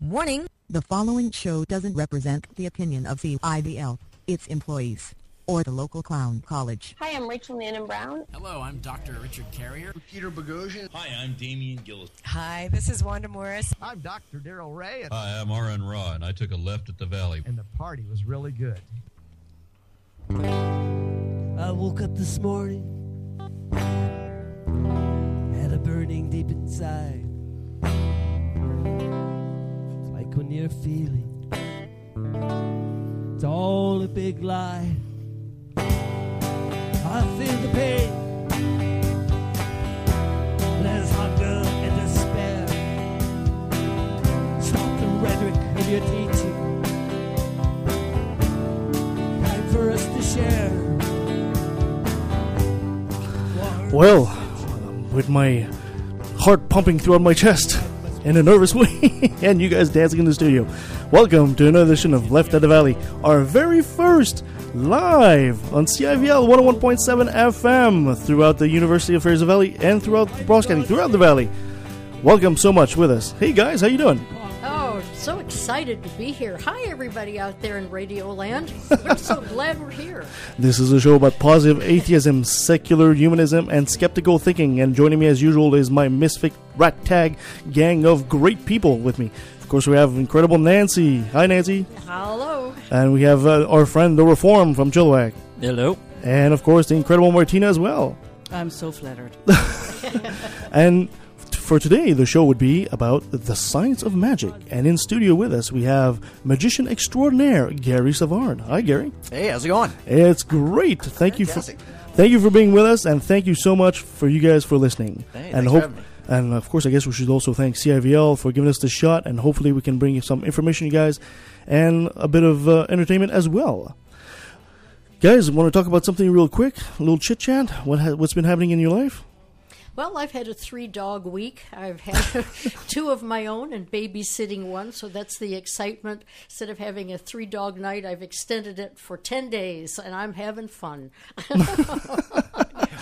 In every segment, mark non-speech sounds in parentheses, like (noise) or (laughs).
Warning, the following show doesn't represent the opinion of the IBL, its employees, or the local clown college. Hi, I'm Rachel Nannon Brown. Hello, I'm Dr. Richard Carrier. Peter Boghossian. Hi, I'm Damian Gillis. Hi, this is Wanda Morris. I'm Dr. Darrel Ray. And, Hi, I'm R.N. Raw, and I took a left at the Valley. and the party was really good. I woke up this morning, had a burning deep inside. When you're feeling it's all a big lie. I feel the pain, there's hunger and despair. Rhetoric of your teaching. Time for us to share. Well, with my heart pumping throughout my chest in a nervous way, (laughs) and you guys dancing in the studio, welcome to another edition of Left at the Valley, our very first live on CIVL 101.7 FM throughout the University of Fraser Valley and throughout broadcasting throughout the valley. Welcome so much with us. Hey guys, how you doing? So excited to be here. Hi, everybody out there in Radio Land. We're so (laughs) glad we're here. This is a show about positive atheism, secular humanism, and skeptical thinking. And joining me as usual is my misfit rat tag gang of great people with me. Of course, we have incredible Nancy. Hi, Nancy. Hello. And we have uh, our friend, the Reform from Chilliwack. Hello. And of course, the incredible Martina as well. I'm so flattered. (laughs) And t- for today, the show would be about the science of magic. And in studio with us, we have magician extraordinaire Gary Savard. Hi, Gary. Hey, how's it going? It's great. Thank you for thank you for being with us, and thank you so much for you guys for listening. Hey, and thanks for me. and of course, I guess we should also thank CIVL for giving us the shot, and hopefully, we can bring you some information, you guys, and a bit of uh, entertainment as well. Guys, want to talk about something real quick? A little chit chat. What ha- what's been happening in your life? Well, I've had a three dog week. I've had (laughs) two of my own and babysitting one, so that's the excitement. Instead of having a three dog night, I've extended it for 10 days, and I'm having fun. (laughs)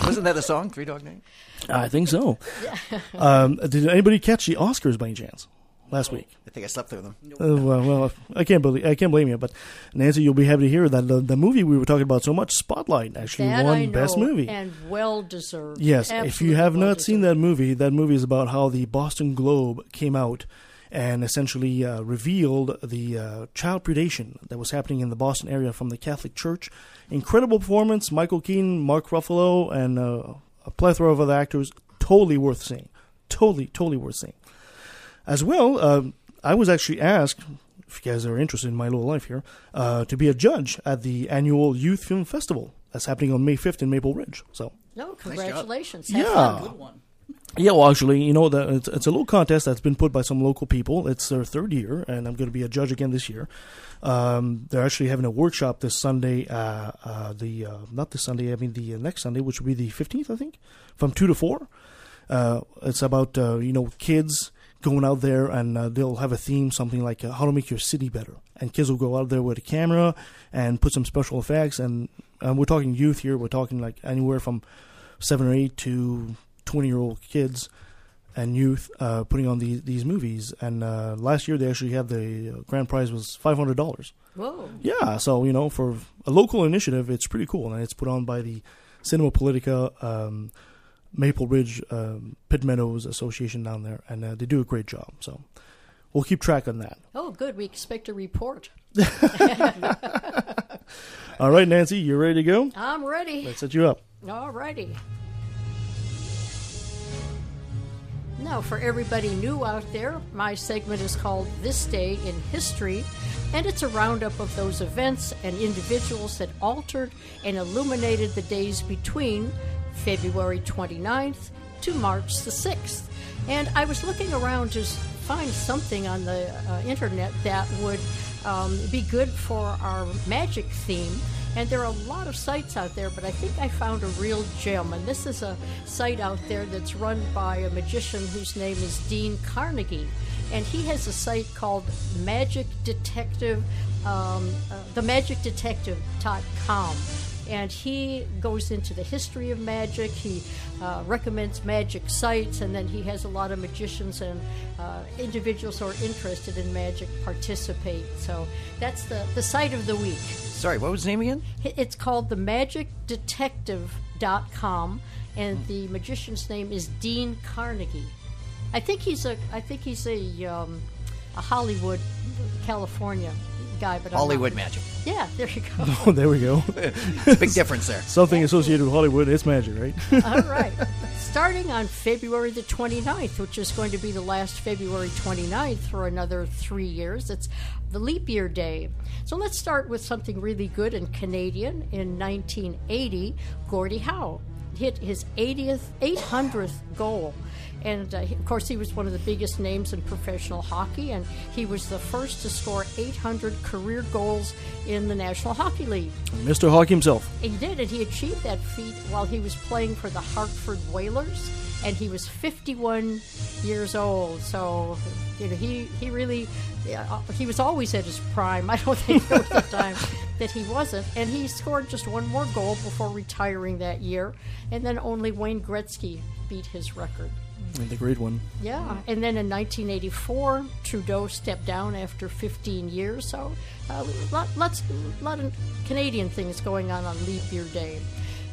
Wasn't that a song, Three Dog Night? I think so. um, did anybody catch the Oscars by any chance last week? I think I slept through them. Uh, well, well, I can't believe I can't blame you, but Nancy, you'll be happy to hear that the, the movie we were talking about so much, Spotlight, actually that won I know, Best Movie. And well deserved. Yes, if you have well not seen that movie, that movie is about how the Boston Globe came out and essentially uh, revealed the uh, child predation that was happening in the Boston area from the Catholic Church. Incredible performance, Michael Keaton, Mark Ruffalo, and uh, a plethora of other actors. Totally worth seeing. Totally, totally worth seeing. As well, um, I was actually asked, if you guys are interested in my little life here, uh, to be a judge at the annual Youth Film Festival that's happening on May 5th in Maple Ridge. So No, congratulations. Have yeah. fun. Yeah, well, actually, you know, the, it's, it's a little contest that's been put by some local people. It's their third year, and I'm going to be a judge again this year. Um, they're actually having a workshop this Sunday. Uh, uh, the uh, not this Sunday, I mean the uh, next Sunday, which will be the 15th, I think, from two to four. Uh, it's about uh, you know kids going out there, and uh, they'll have a theme, something like uh, how to make your city better. And kids will go out there with a camera and put some special effects. And uh, we're talking youth here. We're talking like anywhere from seven or eight to 20 year old kids and youth uh, putting on these these movies. And uh, last year they actually had the uh, grand prize was five hundred dollars. Whoa. Yeah, so you know for a local initiative, it's pretty cool, and it's put on by the Cinema Politica. Um, Maple Ridge um, Pitt Meadows Association down there, and uh, they do a great job. So we'll keep track on that. Oh, good. We expect a report. (laughs) (laughs) All right, Nancy, you ready to go? I'm ready. Let's set you up. All righty. Now, for everybody new out there, my segment is called This Day in History, and it's a roundup of those events and individuals that altered and illuminated the days between February 29th to March the 6th. And I was looking around to find something on the uh, internet that would um, be good for our magic theme. And there are a lot of sites out there, but I think I found a real gem. And this is a site out there that's run by a magician whose name is Dean Carnegie. And he has a site called Magic Detective, um, uh, themagicdetective.com and he goes into the history of magic. He uh, recommends magic sites, and then he has a lot of magicians and uh, individuals who are interested in magic participate. So that's the, the site of the week. Sorry, what was the name again? It's called themagicdetective.com, and the magician's name is Dean Carnegie. I think he's a I think he's a um, a Hollywood, California guy, but I'm not- Hollywood magic. Yeah, there you go. Oh, (laughs) there we go. Big difference there. Something associated with Hollywood, it's magic, right? All (laughs) right. Starting on February the 29th, which is going to be the last February 29th for another three years, it's the leap year day. So let's start with something really good and Canadian. In 1980, Gordie Howe hit his 80th, 800th goal. And uh, of course, he was one of the biggest names in professional hockey, and he was the first to score 800 career goals in the National Hockey League. Mr. Hawk himself. He did, and he achieved that feat while he was playing for the Hartford Whalers, and he was 51 years old. So, you know, he he really, uh, he was always at his prime. (laughs) I don't think there was a time that he wasn't, and he scored just one more goal before retiring that year, and then only Wayne Gretzky beat his record. And the great one. Yeah, and then in 1984, Trudeau stepped down after 15 years. So, uh, lot, lots, lot of Canadian things going on on Leap Year Day.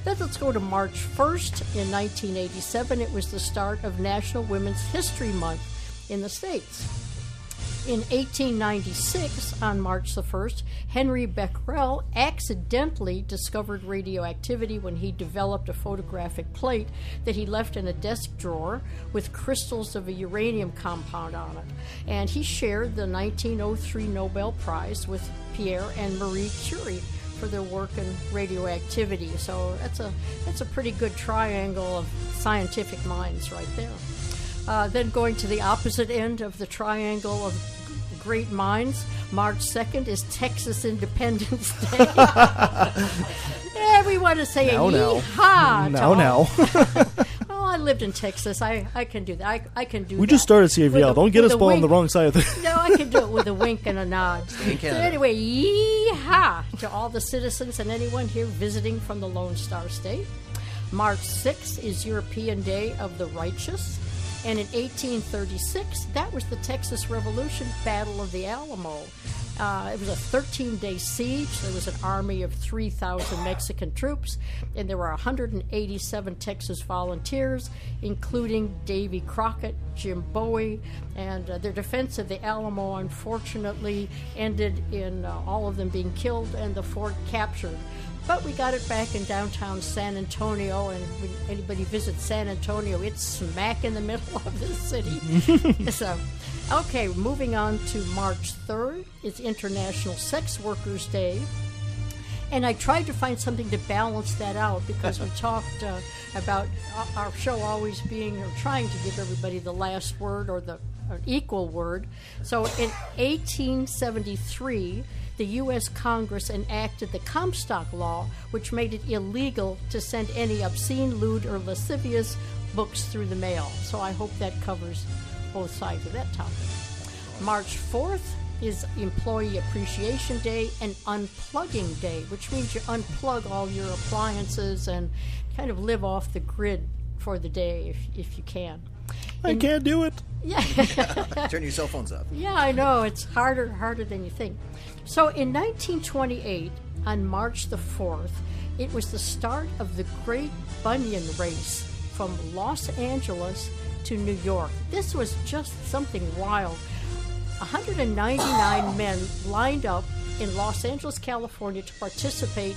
Then let's go to March 1st. In 1987, it was the start of National Women's History Month in the States. In 1896, on March the 1st, Henry Becquerel accidentally discovered radioactivity when he developed a photographic plate that he left in a desk drawer with crystals of a uranium compound on it. And he shared the 1903 Nobel Prize with Pierre and Marie Curie for their work in radioactivity. So that's a that's a pretty good triangle of scientific minds right there. Uh, then going to the opposite end of the triangle of great minds, March 2nd is Texas Independence (laughs) Day. (laughs) yeah, we want to say Now, a now. yeehaw. to Now, all- now. oh, (laughs) I lived in Texas. I, I can do that. I, I can do We that. just started CAVL. With a- Don't get us a ball on the wrong side of the. (laughs) No, I can do it with a wink and a nod. (laughs) in So Canada. anyway, yeehaw to all the citizens and anyone here visiting from the Lone Star State. March 6th is European Day of the Righteous. And in 1836, that was the Texas Revolution Battle of the Alamo. Uh, it was a 13 day siege. There was an army of 3,000 Mexican troops, and there were 187 Texas volunteers, including Davy Crockett, Jim Bowie, and uh, their defense of the Alamo unfortunately ended in uh, all of them being killed and the fort captured. But we got it back in downtown San Antonio, and when anybody visits San Antonio, it's smack in the (laughs) middle of the city. (laughs) so, okay, moving on to March 3rd, it's International Sex Workers Day. And I tried to find something to balance that out because we (laughs) talked uh, about our show always being or trying to give everybody the last word or the or equal word. So in 1873, the U.S. Congress enacted the Comstock Law, which made it illegal to send any obscene, lewd, or lascivious books through the mail. So I hope that covers both sides of that topic. March 4th is Employee Appreciation Day and Unplugging Day, which means you unplug all your appliances and kind of live off the grid for the day if, if you can. I can't do it. (laughs) Yeah. Turn your cell phones off. Yeah, I know. It's harder harder than you think. So in 1928, on March the 4th, it was the start of the Great Bunion Race from Los Angeles to New York. This was just something wild. 199 (coughs) men lined up in Los Angeles, California to participate,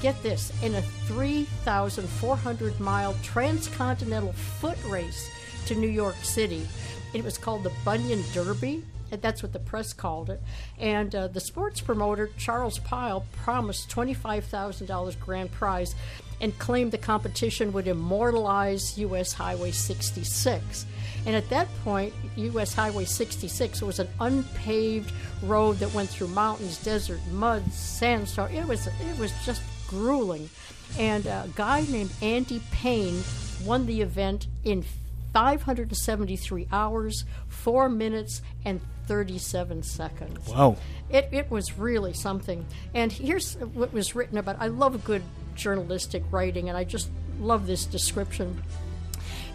get this, in a 3,400 mile transcontinental foot race to New York City. It was called the Bunion Derby, That's what the press called it. And uh, the sports promoter, Charles Pyle, promised $25,000 grand prize and claimed the competition would immortalize U.S. Highway 66. And at that point, U.S. Highway 66 was an unpaved road that went through mountains, desert, mud, sandstorm. It was it was just grueling. And a guy named Andy Payne won the event in 573 hours, 4 minutes, and 37 seconds. Wow. It, it was really something. And here's what was written about. I love good journalistic writing, and I just love this description.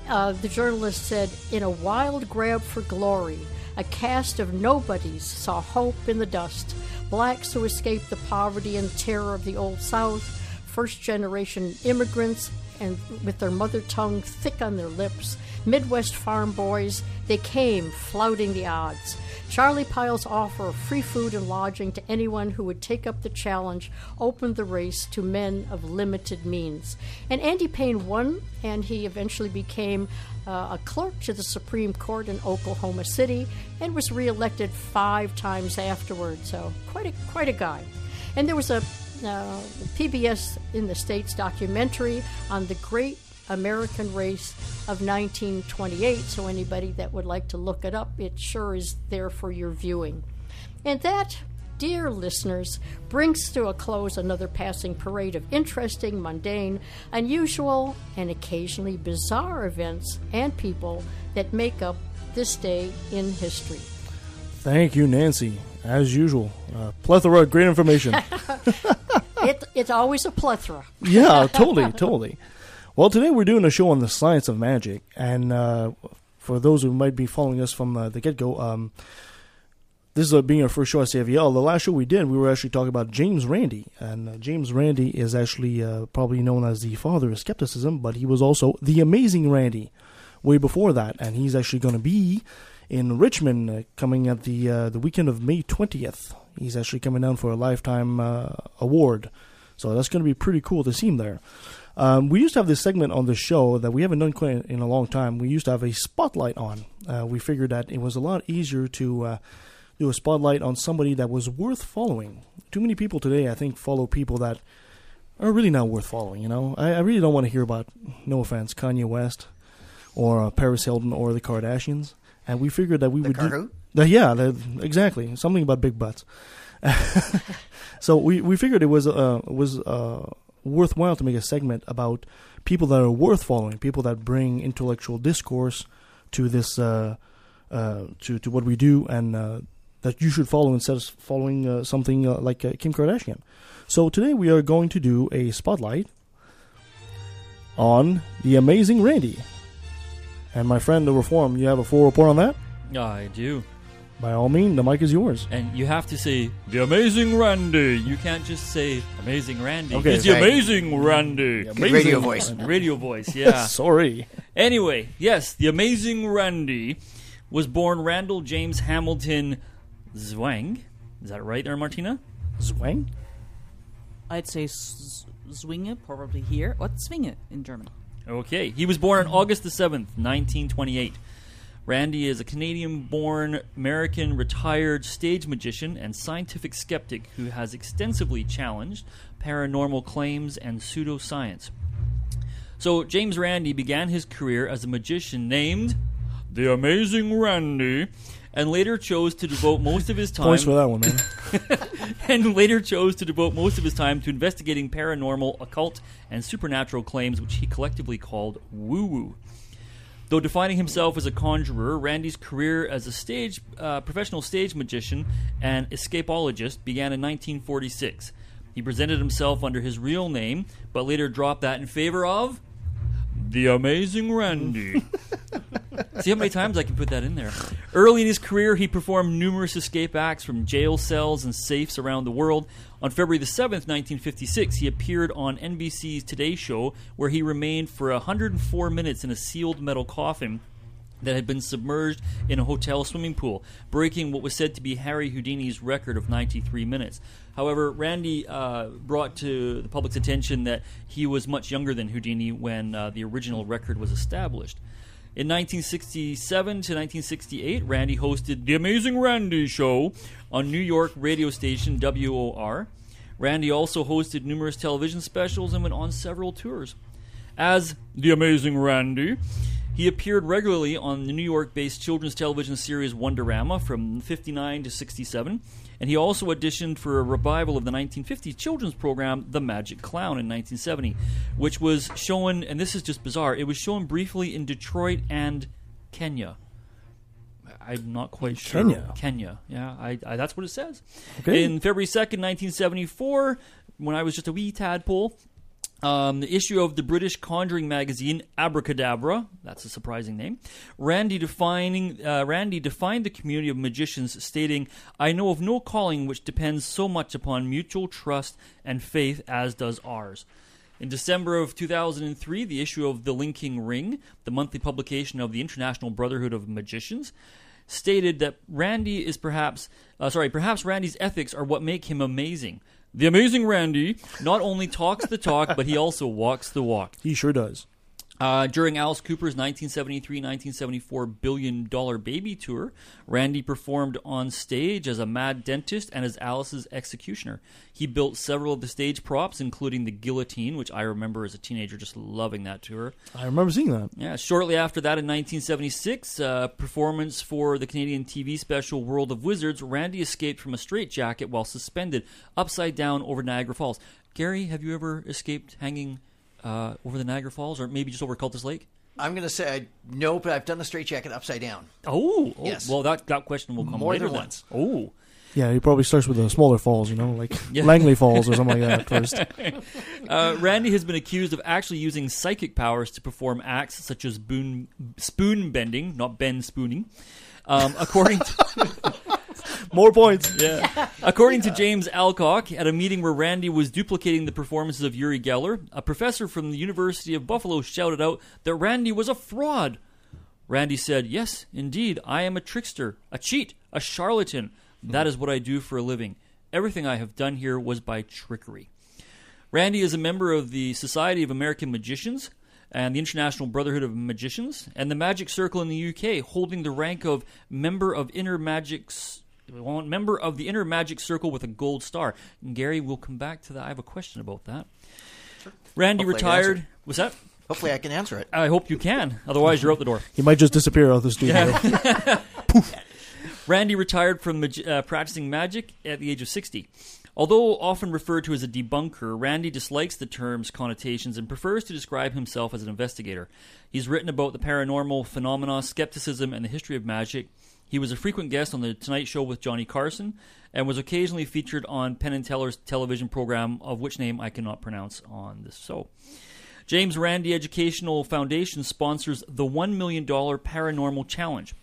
Uh, the journalist said, In a wild grab for glory, a cast of nobodies saw hope in the dust. Blacks who escaped the poverty and terror of the Old South, first generation immigrants, and with their mother tongue thick on their lips, Midwest farm boys, they came flouting the odds. Charlie Pyle's offer of free food and lodging to anyone who would take up the challenge opened the race to men of limited means. And Andy Payne won, and he eventually became uh, a clerk to the Supreme Court in Oklahoma City and was reelected five times afterward. So, quite a, quite a guy. And there was a uh, PBS in the States documentary on the great American race of 1928. So, anybody that would like to look it up, it sure is there for your viewing. And that, dear listeners, brings to a close another passing parade of interesting, mundane, unusual, and occasionally bizarre events and people that make up this day in history. Thank you, Nancy. As usual, uh, plethora of great information. (laughs) it, it's always a plethora. yeah, totally, totally. (laughs) Well, today we're doing a show on the science of magic, and uh, for those who might be following us from uh, the get go, um, this is uh, being our first show at CFVL. The last show we did, we were actually talking about James Randi, and uh, James Randi is actually uh, probably known as the father of skepticism, but he was also the amazing Randi way before that, and he's actually going to be in Richmond uh, coming at the the weekend of May twentieth. He's actually coming down for a lifetime award, so that's going to be pretty cool to see him there. Um, we used to have this segment on the show that we haven't done quite in a long time. We used to have a spotlight on. Uh, we figured that it was a lot easier to uh, do a spotlight on somebody that was worth following. Too many people today, I think, follow people that are really not worth following. You know, I, I really don't want to hear about, no offense, Kanye West or uh, Paris Hilton or the Kardashians. And we figured that we The would car do. The, yeah, exactly. Something about big butts. (laughs) so we we figured it was uh was uh worthwhile to make a segment about people that are worth following, people that bring intellectual discourse to this uh, uh to to what we do, and uh, that you should follow instead of following uh, something uh, like uh, Kim Kardashian. So today we are going to do a spotlight on the amazing Randi. And my friend, the Reform, you have a full report on that? I do. By all means, the mic is yours. And you have to say, the amazing Randi. You can't just say, amazing Randi. Okay. It's the Right. amazing Randi. Good radio voice. Radio voice, yeah. (laughs) Sorry. Anyway, yes, the amazing Randi was born Randall James Hamilton Zwang. Is that right there, Martina? Zwang? I'd say s- Zwinge, probably here. What's Zwinge in German? Okay. He was born on August the 7th, 1928. Randi is a Canadian born American retired stage magician and scientific skeptic who has extensively challenged paranormal claims and pseudoscience. So, James Randi began his career as a magician named The Amazing Randi and later chose to devote most of his time (laughs) Points for that one, man. (laughs) and later chose to devote most of his time to investigating paranormal, occult, and supernatural claims, which he collectively called woo woo. Though defining himself as a conjurer, Randi's career as a stage uh, professional stage magician and escapologist began in 1946. He presented himself under his real name, but later dropped that in favor of the Amazing Randi. (laughs) See how many times I can put that in there. Early in his career, he performed numerous escape acts from jail cells and safes around the world. On February the 7th, 1956, he appeared on NBC's Today Show, where he remained for 104 minutes in a sealed metal coffin that had been submerged in a hotel swimming pool, breaking what was said to be Harry Houdini's record of 93 minutes. However, Randi uh, brought to the public's attention that he was much younger than Houdini when uh, the original record was established. In 1967 to 1968, Randi hosted The Amazing Randi Show on New York radio station WOR. Randi also hosted numerous television specials and went on several tours. As The Amazing Randi, he appeared regularly on the New York based children's television series Wonderama from 59 to 67, and he also auditioned for a revival of the 1950s children's program The Magic Clown in 1970, which was shown, and this is just bizarre, it was shown briefly in Detroit and Kenya. I'm not quite sure. Kenya? Kenya, yeah, I, I, that's what it says. Okay. In February 2nd, 1974, when I was just a wee tadpole, um, the issue of the British conjuring magazine Abracadabra, that's a surprising name. Randi defining uh, Randi defined the community of magicians, stating, "I know of no calling which depends so much upon mutual trust and faith as does ours." In December of 2003, the issue of The Linking Ring, the monthly publication of the International Brotherhood of Magicians, stated that Randi is perhaps, uh, sorry, perhaps Randi's ethics are what make him amazing. The amazing Randi not only talks the talk, but he also walks the walk. He sure does. Uh, during Alice Cooper's 1973-1974 billion dollar baby tour, Randi performed on stage as a mad dentist and as Alice's executioner. He built several of the stage props, including the guillotine, which I remember as a teenager just loving that tour. I remember seeing that. Yeah, shortly after that, in 1976, uh, performance for the Canadian TV special World of Wizards, Randi escaped from a straitjacket while suspended upside down over Niagara Falls. Gary, have you ever escaped hanging uh, over the Niagara Falls, or maybe just over Cultus Lake? I'm going to say I, no, but I've done the straight jacket upside down. Oh, oh, Yes. Well, that that question will come More later than then. once. Oh, Yeah, he probably starts with the smaller falls, you know, like (laughs) Yeah. Langley Falls or something like that (laughs) first. Uh, Randi has been accused of actually using psychic powers to perform acts such as boon, spoon bending, not bend spooning. Um, according to, (laughs) (laughs) More points. yeah. (laughs) According to James Alcock, at a meeting where Randi was duplicating the performances of Uri Geller, a professor from the University of Buffalo shouted out that Randi was a fraud. Randi said, Yes, indeed, I am a trickster, a cheat, a charlatan. That is what I do for a living. Everything I have done here was by trickery. Randi is a member of the Society of American Magicians and the International Brotherhood of Magicians and the Magic Circle in the UK, holding the rank of member of Inner Magic's member of the Inner Magic Circle with a gold star. And Gary, we'll come back to that. I have a question about that. Randi Hopefully I can answer retired. it. Was that? Hopefully, I can answer it. I hope you can. Otherwise, you're out the door. (laughs) He might just disappear out of the studio. (laughs) (laughs) Randi retired from mag- uh, practicing magic at the age of 60. Although often referred to as a debunker, Randi dislikes the term's connotations and prefers to describe himself as an investigator. He's written about the paranormal phenomena, skepticism, and the history of magic. He was a frequent guest on The Tonight Show with Johnny Carson and was occasionally featured on Penn and Teller's television program, of which name I cannot pronounce on this show. James Randi Educational Foundation sponsors the $1 million Paranormal Challenge,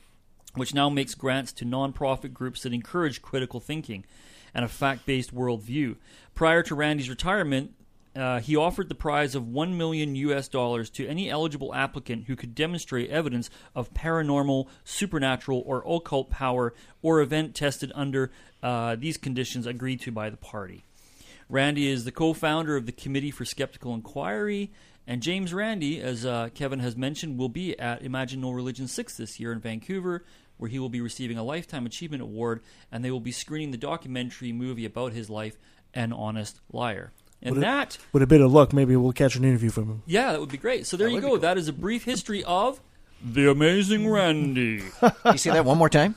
which now makes grants to nonprofit groups that encourage critical thinking and a fact based worldview. Prior to Randi's retirement, uh, he offered the prize of 1 million US dollars to any eligible applicant who could demonstrate evidence of paranormal, supernatural, or occult power or event tested under uh, these conditions agreed to by the party. Randi is the co founder of the Committee for Skeptical Inquiry. And James Randi, as uh, Kevin has mentioned, will be at Imagine No Religion 6 this year in Vancouver, where he will be receiving a Lifetime Achievement Award, and they will be screening the documentary movie about his life, An Honest Liar. And With a- that, with a bit of luck, maybe we'll catch an interview from him. yeah, that would be great. So there That you go. cool. That is a brief history of The Amazing Randi. You say that one more time?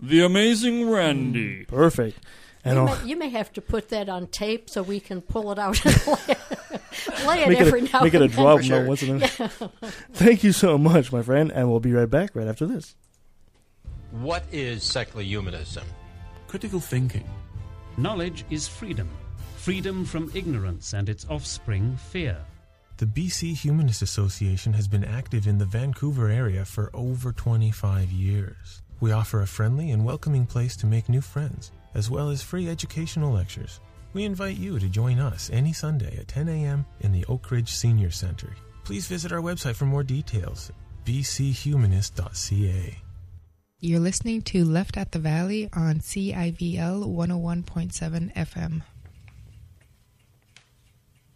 the Amazing Randi. Perfect. And You may, you may have to put that on tape so we can pull it out and (laughs) play it, play it every it a, now make it a and drop For note sure. once in a Thank you so much, my friend, and we'll be right back right after this. What is secular humanism? Critical thinking. Knowledge is freedom. Freedom from ignorance and its offspring, fear. The BC Humanist Association has been active in the Vancouver area for over 25 years. We offer a friendly and welcoming place to make new friends, as well as free educational lectures. We invite you to join us any Sunday at 10 a.m. in the Oak Ridge Senior Center. Please visit our website for more details bchumanist.ca. You're listening to Left at the Valley on CIVL 101.7 FM.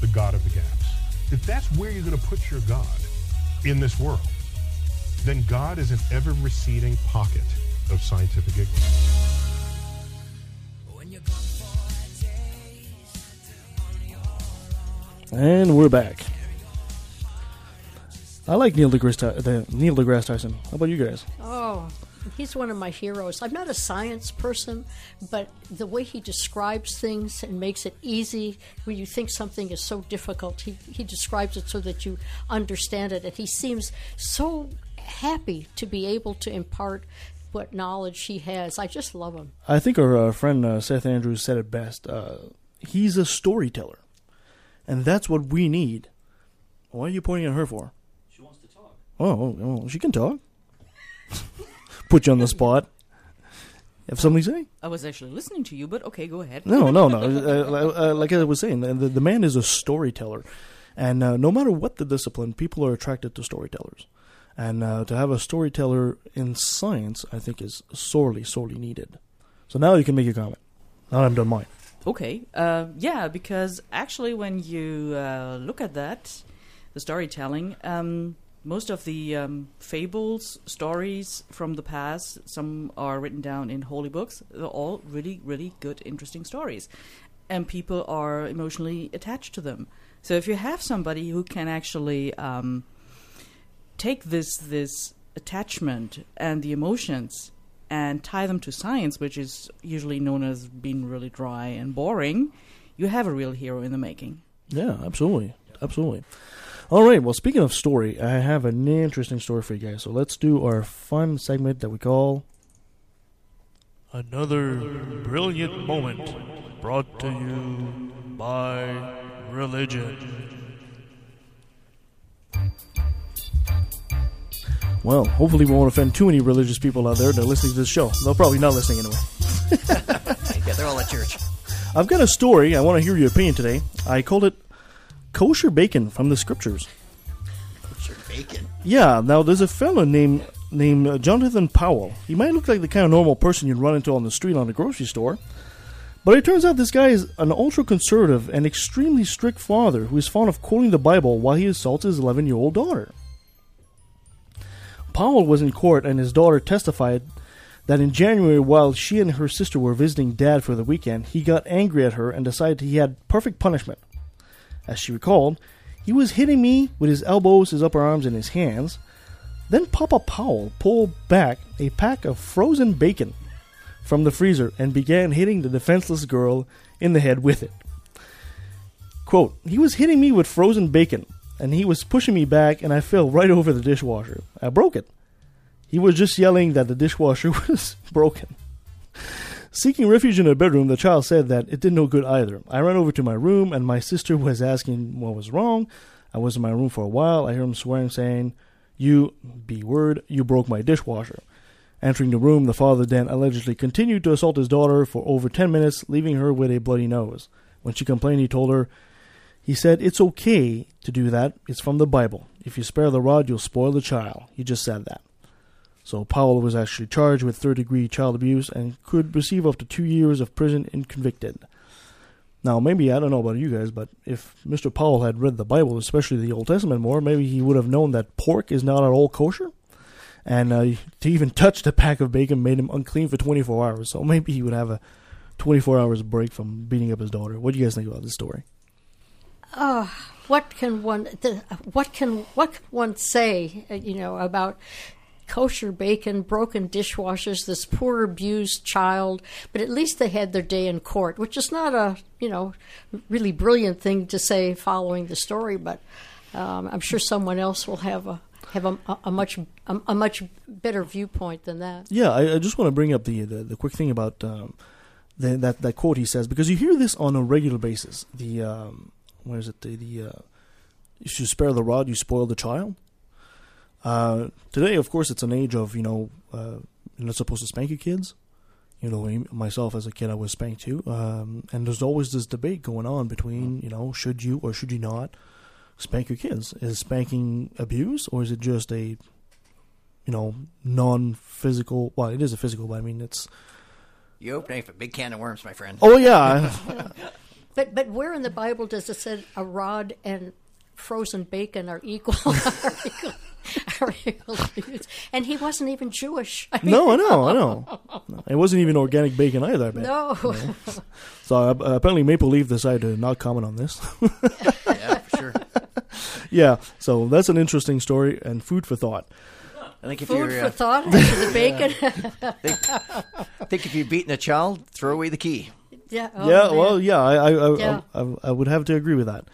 the God of the gaps. If that's where you're going to put your God in this world, then God is an ever receding pocket of scientific ignorance. And we're back. I like Neil deGrasse, Ty- Neil deGrasse Tyson. How about you guys? Oh, he's one of my heroes. I'm not a science person, but the way he describes things and makes it easy when you think something is so difficult, he, he describes it so that you understand it. And he seems so happy to be able to impart what knowledge he has. I just love him. I think our uh, friend uh, Seth Andrews said it best. Uh, he's a storyteller, and that's what we need. Why are you pointing at her for? She wants to talk. Oh, oh, she can talk. (laughs) Put you on the spot. Have something to say? I was actually listening to you, but okay, go ahead. No, no, no. (laughs) uh, uh, like I was saying, the, the man is a storyteller, and uh, no matter what the discipline, people are attracted to storytellers. And uh, to have a storyteller in science, I think, is sorely, sorely needed. So now you can make your comment. Now I'm done mine. Okay. Uh, yeah, because actually, when you uh, look at that, the storytelling, um, most of the um, fables, stories from the past, some are written down in holy books. They're all really, really good, interesting stories. And people are emotionally attached to them. So if you have somebody who can actually um, take this this attachment and the emotions and tie them to science, which is usually known as being really dry and boring, you have a real hero in the making. Yeah, absolutely, absolutely. All right. Well, speaking of story, I have an interesting story for you guys. So let's do our fun segment that we call Another brilliant moment brought to you by religion. Well, hopefully we won't offend too many religious people out there that are listening to this show. They're probably not listening anyway. (laughs) yeah, they're all at church. I've got a story. I want to hear your opinion today. I called it kosher bacon from the scriptures. Kosher bacon. Yeah. Now there's a fellow named named uh, Jonathan Powell. He might look like the kind of normal person you'd run into on the street on a grocery store, but it turns out this guy is an ultra conservative and extremely strict father who is fond of quoting the Bible while he assaults his 11 year old daughter. Powell was in court and his daughter testified that in January, while she and her sister were visiting dad for the weekend, he got angry at her and decided he had perfect punishment. As she recalled, he was hitting me with his elbows, his upper arms, and his hands. Then Papa Powell pulled back a pack of frozen bacon from the freezer and began hitting the defenseless girl in the head with it. Quote, he was hitting me with frozen bacon, and he was pushing me back, and I fell right over the dishwasher. I broke it. He was just yelling that the dishwasher (laughs) was broken. Seeking refuge in her bedroom, the child said that it did no good either. I ran over to my room, and my sister was asking what was wrong. I was in my room for a while. I heard him swearing, saying, You, B word, you broke my dishwasher. Entering the room, the father then allegedly continued to assault his daughter for over 10 minutes, leaving her with a bloody nose. When she complained, he told her, He said, It's okay to do that. It's from the Bible. If you spare the rod, you'll spoil the child. He just said that. So Powell was actually charged with third degree child abuse and could receive up to two years of prison if convicted. Now, maybe, I don't know about you guys, but if Mr. Powell had read the Bible, especially the Old Testament more, maybe he would have known that pork is not at all kosher. And uh, to even touch the pack of bacon made him unclean for 24 hours. So maybe he would have a 24 hours break from beating up his daughter. What do you guys think about this story? Uh, what can one what can what can one say uh, you know about kosher bacon, broken dishwashers, this poor abused child, but at least they had their day in court, which is not a, you know, really brilliant thing to say following the story, but um, I'm sure someone else will have a have a, a much a, a, much better viewpoint than that. Yeah, I, I just want to bring up the the, the quick thing about um, the, that that quote he says because you hear this on a regular basis. The um, what is it? The, the uh, if you spare the rod, you spoil the child. Uh, today, of course, it's an age of you know uh, you're not supposed to spank your kids. You know, myself as a kid, I was spanked too, um, and there's always this debate going on between you know should you or should you not spank your kids? Is spanking abuse or is it just a you know non-physical? Well, it is a physical, but I mean it's You open a big can of worms, my friend. Oh yeah, (laughs) But but where in the Bible does it say a rod and frozen bacon are equal? (laughs) are equal, (laughs) are equal and he wasn't even Jewish. I mean- no, I know, I know. No, (laughs) it wasn't even organic bacon either. I bet. No. You know? So uh, apparently, Maple Leaf decided to not comment on this. (laughs) yeah, for sure. yeah, so that's an interesting story and food for thought. I think if Food you're, for uh, thought the bacon. I think if you've beaten a child, throw away the key. yeah. oh, yeah, man. well, yeah, I, I, I, Yeah. I, I, I would have to agree with that.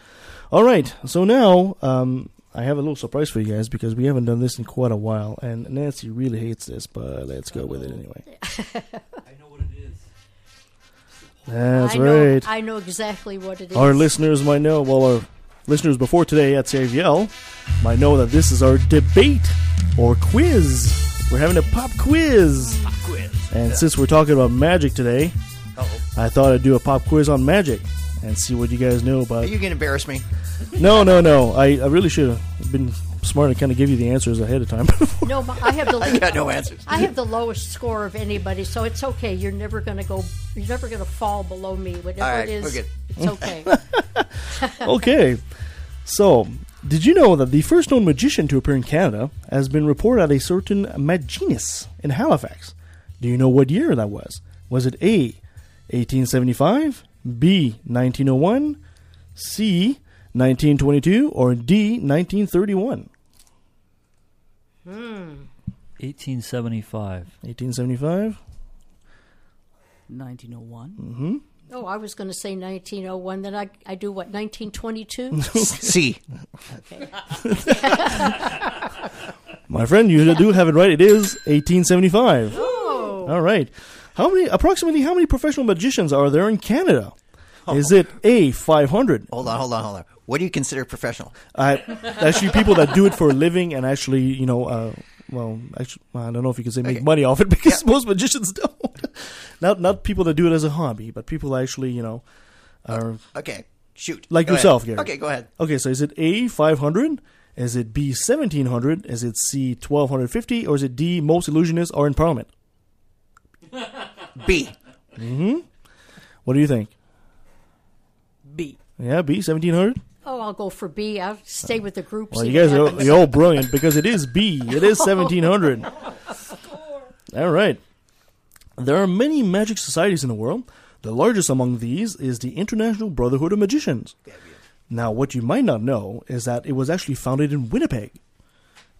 All right, so now um, I have a little surprise for you guys because we haven't done this in quite a while, and Nancy really hates this, but let's go with it anyway. (laughs) I know what it is. That's I know, right. I know exactly what it is. Our listeners might know, well, our listeners before today at CIVL might know that this is our debate or quiz. We're having a pop quiz. Pop quiz. And since we're talking about magic today, Uh-oh. I thought I'd do a pop quiz on magic and see what you guys know Are about. you going to embarrass me? No, no, no. I, I really should have been smart and kind of give you the answers ahead of time. (laughs) No, but I have the. (laughs) I got no answers. I have the lowest score of anybody, so it's okay. You're never going to go. You're never going to fall below me. Whatever All right, it is, we're good. it's (laughs) okay. okay. So, did you know that the first known magician to appear in Canada has been reported at a certain Maginus in Halifax? Do you know what year that was? Was it A, 1875, B, 1901, C, 1922, or D, 1931? Hmm. 1875. 1875? 1901. Mm-hmm. Oh, I was going to say 1901. Then I I do what 1922. C. (laughs) (laughs) Okay. (laughs) My friend, you do have it right. It is 1875. Oh. All right. How many, approximately, how many professional magicians are there in Canada? Is it A, 500? Hold on, hold on, hold on. What do you consider professional? Uh, actually, people that do it for a living and actually, you know, uh, well, actually, I don't know if you can say make Okay. money off it (laughs) because most magicians (laughs) don't. not not people that do it as a hobby, but people actually, you know, are Okay, shoot. like Go ahead. yourself, Gary. Okay, go ahead. Okay, so is it A five hundred? Is it B seventeen hundred? Is it C twelve hundred fifty? Or is it D most illusionists are in Parliament? B. Mm-hmm. What do you think? B. Yeah, B seventeen hundred. Oh, I'll go for B. I'll stay with the group. Well, you what guys are happens. you're all brilliant because it is B. It is seventeen hundred. (laughs) All right. There are many magic societies in the world. The largest among these is the International Brotherhood of Magicians. Now, what you might not know is that it was actually founded in Winnipeg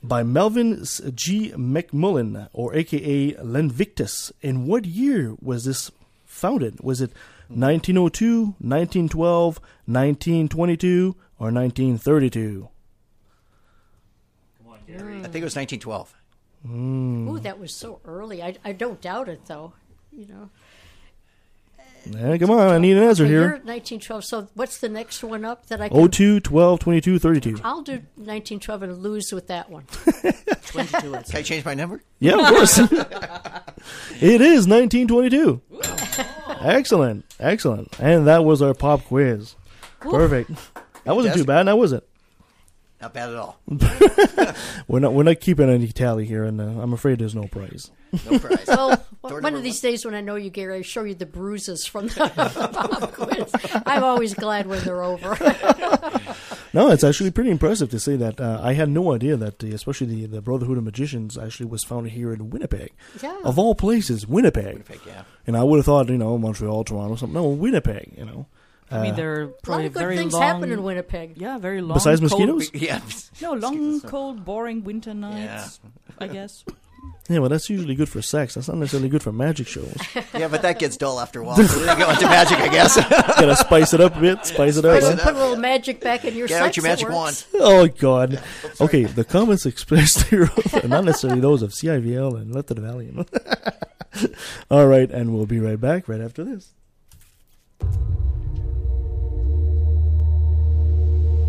by Melvin G. McMullen, or AKA Len Vintus. In what year was this founded? Was it 1902, 1912, 1922, or 1932? I think it was 1912. Mm. Ooh, that was so early. I, I don't doubt it though. You know. Yeah, come on, I need an answer So you're here. 1912. So what's the next one up that I can? 02, 12, 22, 32. I'll do 1912 and lose with that one. (laughs) 22. Can I change my number? Yeah, of course. (laughs) it is 1922. Excellent, excellent. And that was our pop quiz. Perfect. That wasn't too bad, now was it? Not bad at all. (laughs) We're not we're not keeping any tally here, and uh, I'm afraid there's no prize. No prize. Well, Door one of these days when I know you, Gary, I show you the bruises from the (laughs) pop quiz. I'm always glad when they're over. (laughs) No, it's actually pretty impressive to say that. Uh, I had no idea that, the, especially the, the Brotherhood of Magicians, actually was founded here in Winnipeg. Yeah. Of all places, Winnipeg. Winnipeg, yeah. And I would have thought, you know, Montreal, Toronto, something. No, Winnipeg, you know. I mean, Uh, there are a lot of good very things long. happen in Winnipeg. Yeah, very long. Besides cold- mosquitoes? (laughs) Yeah. No, long, cold, boring winter nights. I (laughs) guess. Yeah, well, that's usually good for sex. That's not necessarily good for magic shows. (laughs) Yeah, but that gets dull after a while. So then go into magic, I guess. Gotta spice it up a bit, spice it up. Huh? Put a little magic back in your Get out your magic wand. Oh God. Okay, the comments expressed here are not necessarily those of CIVL and Left of the Valley. All right, and we'll be right back right after this.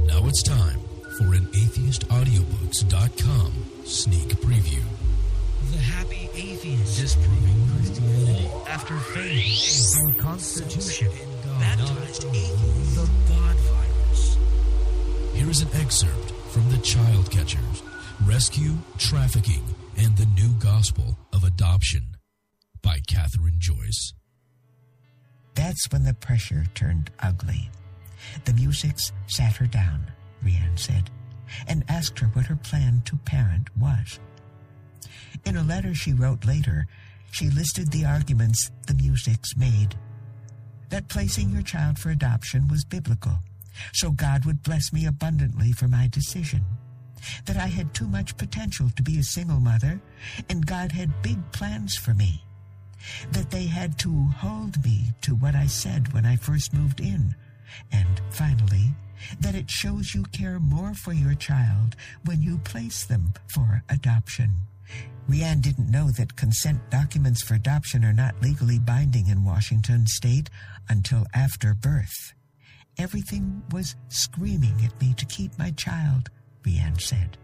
Now it's time for an atheistaudiobooks.com sneak preview. The Happy Atheist. Disproving Christianity after faith our Constitution. Baptized atheists. The God virus. Here is an excerpt from The Child Catchers Rescue, Trafficking, and the New Gospel of Adoption by Kathryn Joyce. That's when the pressure turned ugly. The Musics sat her down, Rianne said, and asked her what her plan to parent was. In a letter she wrote later, she listed the arguments the Musics made. That placing your child for adoption was biblical, so God would bless me abundantly for my decision. That I had too much potential to be a single mother, and God had big plans for me. That they had to hold me to what I said when I first moved in. And finally, that it shows you care more for your child when you place them for adoption. Rianne didn't know that consent documents for adoption are not legally binding in Washington state until after birth. Everything was screaming at me to keep my child, Rianne said.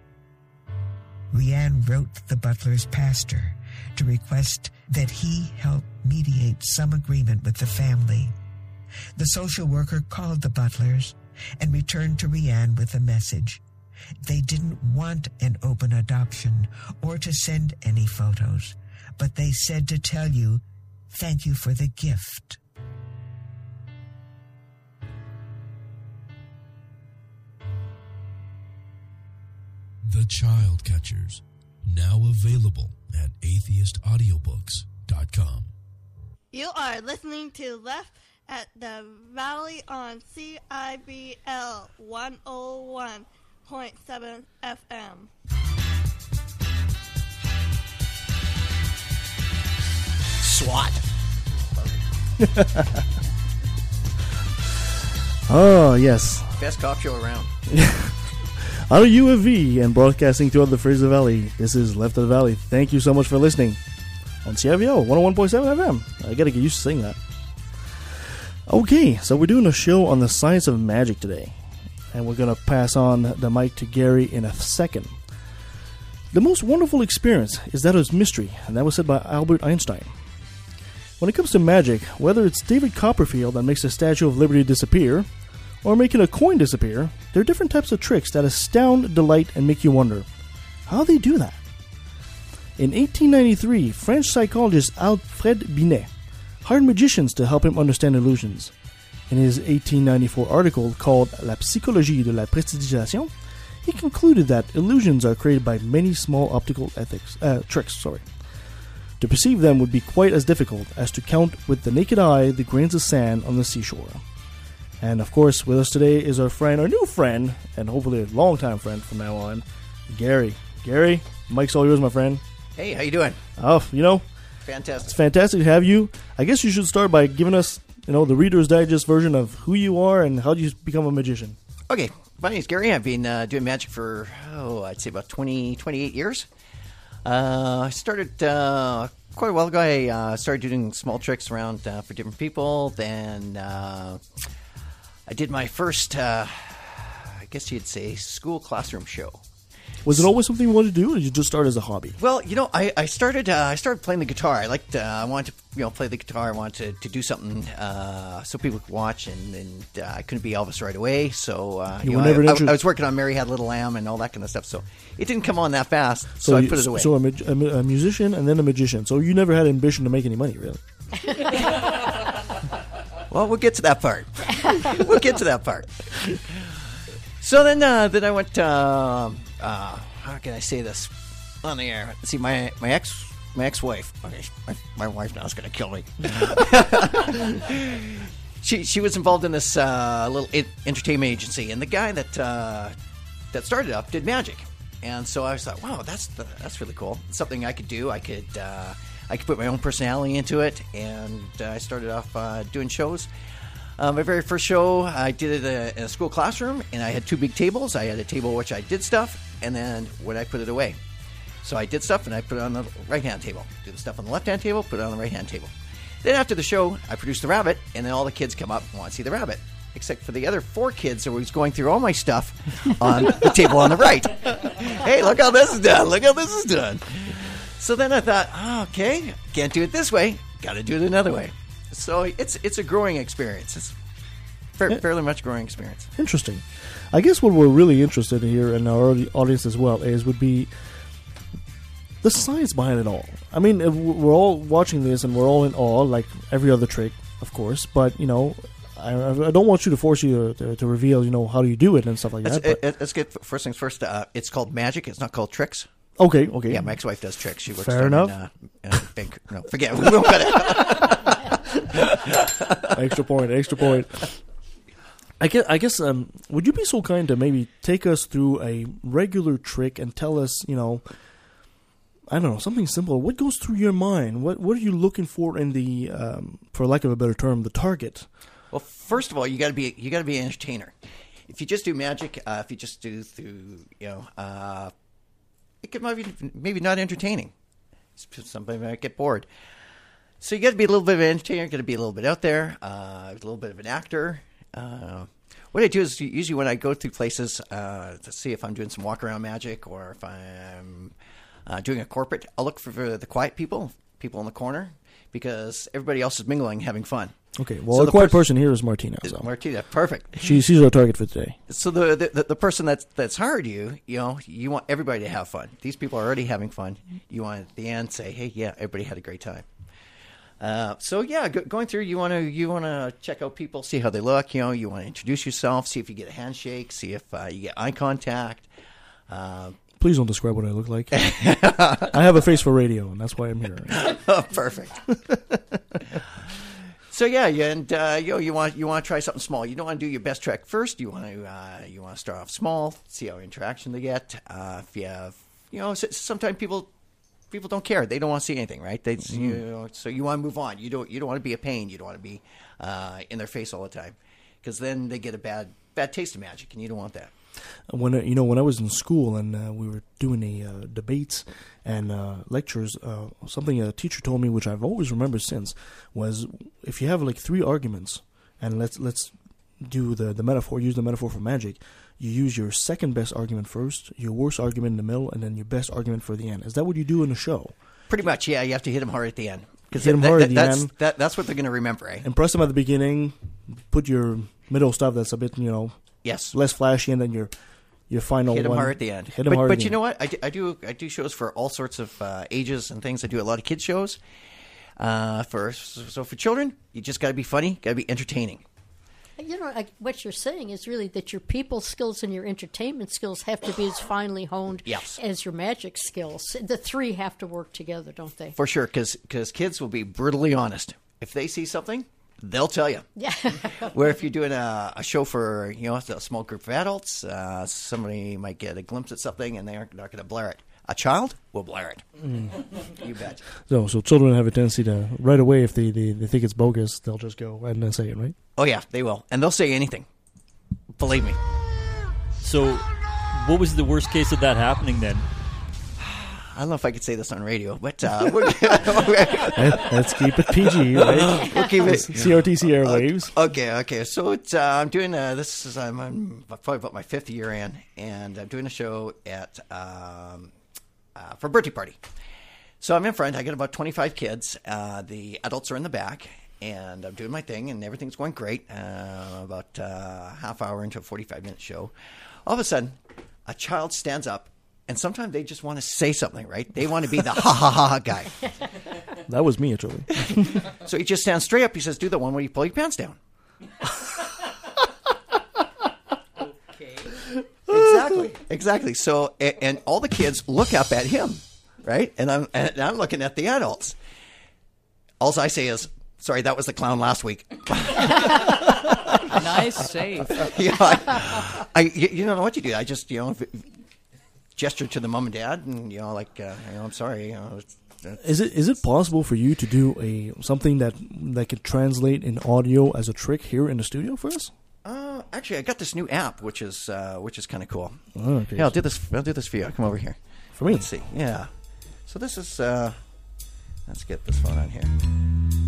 Rianne wrote the butler's pastor to request that he help mediate some agreement with the family. The social worker called the butlers and returned to Rianne with a message. They didn't want an open adoption or to send any photos, but they said to tell you, thank you for the gift. The Child Catchers, now available at atheistaudiobooks.com. You are listening to Left at the Valley on CIVL 101.7 FM. SWAT. (laughs) oh, yes. Best cop show around. Out of UFV and broadcasting throughout the Fraser Valley, this is Left of the Valley. Thank you so much for listening on CIVL 101.7 FM. I gotta get used to saying that. Okay, so we're doing a show on the science of magic today, and we're gonna pass on the mic to Gary in a second. The most wonderful experience is that of mystery, and that was said by Albert Einstein. When it comes to magic, whether it's David Copperfield that makes the Statue of Liberty disappear, or making a coin disappear, there are different types of tricks that astound, delight, and make you wonder how they do that. In 1893, French psychologist Alfred Binet hired magicians to help him understand illusions. In his 1894 article called La psychologie de la prestidigitation, he concluded that illusions are created by many small optical ethics, uh, tricks. Sorry. To perceive them would be quite as difficult as to count with the naked eye the grains of sand on the seashore. And of course, with us today is our friend, our new friend, and hopefully a longtime friend from now on, Gary. Gary, Mike's all yours, my friend. Hey, how you doing? Oh, you know, Fantastic. it's fantastic to have you. I guess you should start by giving us, you know, the Reader's Digest version of who you are and how you become a magician. Okay, my name is Gary. I've been uh, doing magic for, oh, I'd say about 20, 28 years. Uh, I started uh, quite a while ago. I uh, started doing small tricks around uh, for different people. Then uh, I did my first, uh, I guess you'd say, school classroom show. Was it always something you wanted to do, or did you just start as a hobby? Well, you know, I, I started uh, I started playing the guitar. I liked uh, I wanted to you know play the guitar. I wanted to, to do something uh, so people could watch, and, and uh, I couldn't be Elvis right away. So uh, You you know, never I, I, I was working on Mary Had a Little Lamb and all that kind of stuff. So it didn't come on that fast. So, So, I put it away. So a, mag- a, a musician and then a magician. So you never had ambition to make any money, really? (laughs) Well, we'll get to that part. (laughs) we'll get to that part. So then, uh, then I went. Uh, uh, how can I say this on the air? See, my my ex my ex wife. Okay, my, my wife now is going to kill me. (laughs) she she was involved in this uh, little entertainment agency, and the guy that uh, that started up did magic. And so I like, wow, that's the, that's really cool. It's something I could do. I could uh, I could put my own personality into it, and uh, I started off uh, doing shows. Uh, my very first show, I did it in a school classroom, and I had two big tables. I had a table which I did stuff, and then when I put it away. So I did stuff, and I put it on the right hand table. Do the stuff on the left hand table, put it on the right hand table. Then after the show, I produced the rabbit, and then all the kids come up and want to see the rabbit. Except for the other four kids that was going through all my stuff (laughs) on the table on the right. Hey, look how this is done! Look how this is done. So then I thought, oh, okay, can't do it this way. Got to do it another way. So it's it's a growing experience. It's fa- fairly much growing experience. Interesting. I guess what we're really interested in here, and our audience as well, is would be the science behind it all. I mean, if we're all watching this and we're all in awe, like every other trick. of course. But you know, I, I don't want you to force you to, to, to reveal, you know, how do you do it and stuff like Let's, that. It- let's get first things first. Uh, it's called magic. It's not called tricks. Okay, okay. Yeah, my ex-wife does tricks. She works Fair enough. In, uh, uh, Bank- no, forget. it. (laughs) We won't cut (laughs) it. extra point, extra point. I guess, I guess um, would you be so kind to maybe take us through a regular trick and tell us, you know, I don't know, something simple. What goes through your mind? What What are you looking for in the, um, for lack of a better term, the target? Well, first of all, you got to be you got to be an entertainer. If you just do magic, uh, if you just do through, you know, uh, it could maybe maybe not entertaining. Somebody might get bored. So you got to be a little bit of an entertainer. Got to be a little bit out there. Uh, a little bit of an actor. Uh, what I do is usually when I go through places uh, to see if I'm doing some walk around magic or if I'm uh, doing a corporate, I'll look for the quiet people, people in the corner, because everybody else is mingling, having fun. Okay, well, So the quiet pers- person here is Martina. So. Martina, perfect. She, she's our target for today. So the, the the person that's that's hired you, you know, you want everybody to have fun. These people are already having fun. You want at the end say, hey, yeah, everybody had a great time. Uh, so yeah, go, going through, you want to you want to check out people, see how they look. You know, you want to introduce yourself, see if you get a handshake, see if uh, you get eye contact. Uh, Please don't describe what I look like. I have a face for radio, and that's why I'm here. (laughs) oh, perfect. (laughs) so yeah, yeah, and uh, you know, you want you want to try something small. You don't want to do your best trick first. You want to uh, you want to start off small, see how interaction they get. Uh, if you have, you know, sometimes people people don't care. They don't want to see anything, right? They Mm-hmm. you know, so you want to move on. You don't you don't want to be a pain. You don't want to be uh, in their face all the time because then they get a bad bad taste of magic, and you don't want that. when you know when I was in school and uh, we were doing a uh, debates and uh, lectures, uh, something a teacher told me, which I've always remembered since, was if you have like three arguments, and let's let's do the the metaphor, use the metaphor for magic. You use your second best argument first, your worst argument in the middle, and then your best argument for the end. Is that what you do in a show? Pretty much, yeah. You have to hit them hard at the end because Hit 'em hard at the that's, end. That, that's what they're going to remember, eh? Impress them at the beginning, put your middle stuff that's a bit you know Yes. less flashy, and then your your final hit them one. hard at the end. Hit 'em but hard but at you end. know what? I do, I do I do shows for all sorts of uh, ages and things. I do a lot of kids shows. Uh, for so for children, you just got to be funny, got to be entertaining. You know, I, what you're saying is really that your people skills and your entertainment skills have to be as (sighs) finely honed Yes. as your magic skills. The three have to work together, don't they? For sure, because kids will be brutally honest. If they see something, they'll tell you. Yeah. (laughs) Where if you're doing a, a show for you know a small group of adults, uh, somebody might get a glimpse at something and they aren't not going to blare it. A child will blare it. Mm. (laughs) You bet. So, so children have a tendency to right away if they, they, they think it's bogus, they'll just go and then say it, right? Oh yeah, they will, and they'll say anything. Believe me. So, what was the worst case of that happening then? (sighs) I don't know if I could say this on radio, but uh, (laughs) (laughs) Let- Let's keep it PG, right? We'll keep it CRTC airwaves. Okay, okay. So it's uh, I'm doing uh, this is I'm, I'm probably about my fifth year in, and I'm doing a show at um, uh, for a birthday party. So I'm in front. I got about 25 kids. Uh, the adults are in the back, and I'm doing my thing, and everything's going great. Uh, about uh, half hour into a 45 minute show, all of a sudden, a child stands up. And sometimes they just want to say something, right? They want to be the ha ha ha ha guy. That was me, actually. (laughs) So he just stands straight up. He says, "Do the one where you pull your pants down." (laughs) Exactly. (laughs) Exactly. So, and, and all the kids look up at him, right? And I'm and I'm looking at the adults. All I say is, "Sorry, that was the clown last week." (laughs) nice save. (laughs) yeah, I, I- you you don't know what you do. I just you know gesture to the mom and dad, and you know, like, uh, you know, I'm sorry. You know, it's, it's- Is it is it possible for you to do a something that that could translate in audio as a trick here in the studio for us? Uh, actually, I got this new app, which is uh, which is kind of cool. Oh, okay. Yeah, I'll do this. I'll do this for you. Come over here. For me? Let's see. Yeah. So this is. Uh, let's get this phone on here.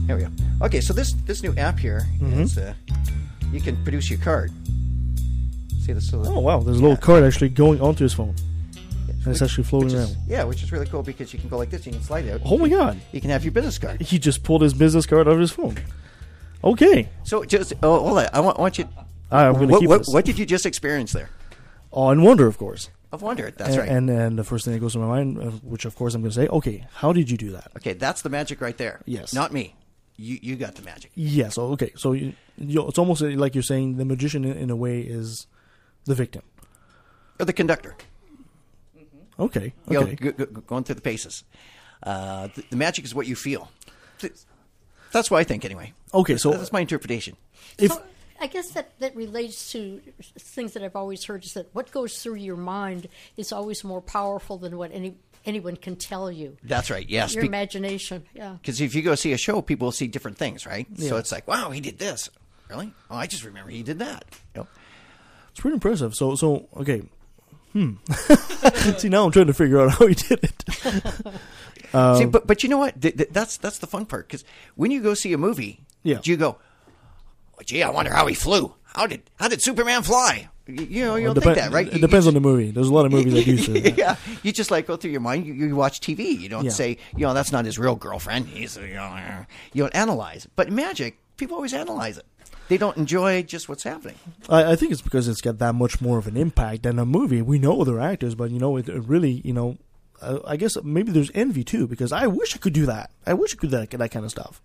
Here we go. Okay, so this this new app here Mhm. is, uh, you can produce your card. See this? little- Oh wow, there's a little card actually going onto his phone, and it's actually floating is- around. Yeah, which is really cool because you can go like this. You can slide it out. Oh my god! You can have your business card. He just pulled his business card out of his phone. Okay. So just oh, hold on. I want, I want you. Ah, I'm gonna what, keep what, this. what did you just experience there? Oh, and wonder, of course. Of wonder. That's and, right. And and the first thing that goes to my mind, uh, which of course I'm going to say, okay, how did you do that? Okay, that's the magic right there. Yes. Not me. you you got the magic. Yeah. So okay. So you, you, it's almost like you're saying the magician, in, in a way, is the victim. Or the conductor. Okay. You know, Okay. g- g- going through the paces. Uh, the, the magic is what you feel. That's what I think, anyway. Okay, so- that's my interpretation. So I guess that, that relates to things that I've always heard is that what goes through your mind is always more powerful than what any anyone can tell you. That's right. Yes. Your Be- imagination. Yeah. Because if you go see a show, people will see different things, right? Yeah. So it's like, wow, he did this. Really? Oh, I just remember he did that. Yep. It's pretty impressive. So so okay. Hmm. (laughs) See now I'm trying to figure out how he did it. (laughs) Um, see, but but you know what? Th- th- that's that's the fun part. Because when you go see a movie, Yeah. you go, oh, gee, I wonder how he flew. How did how did Superman fly? You, know, you don't depen- think that, right? It depends on the movie. There's a lot of movies that do (laughs) that. yeah, you just like go through your mind. You, you watch TV. You don't Yeah. say, you know, that's not his real girlfriend. He's, you know, you don't analyze. But magic, people always analyze it. They don't enjoy just what's happening. I, I think it's because it's got that much more of an impact than a movie. We know they're actors, but you know, it, it really, you know, uh, I guess maybe there's envy too because I wish I could do that. I wish I could do that, that kind of stuff.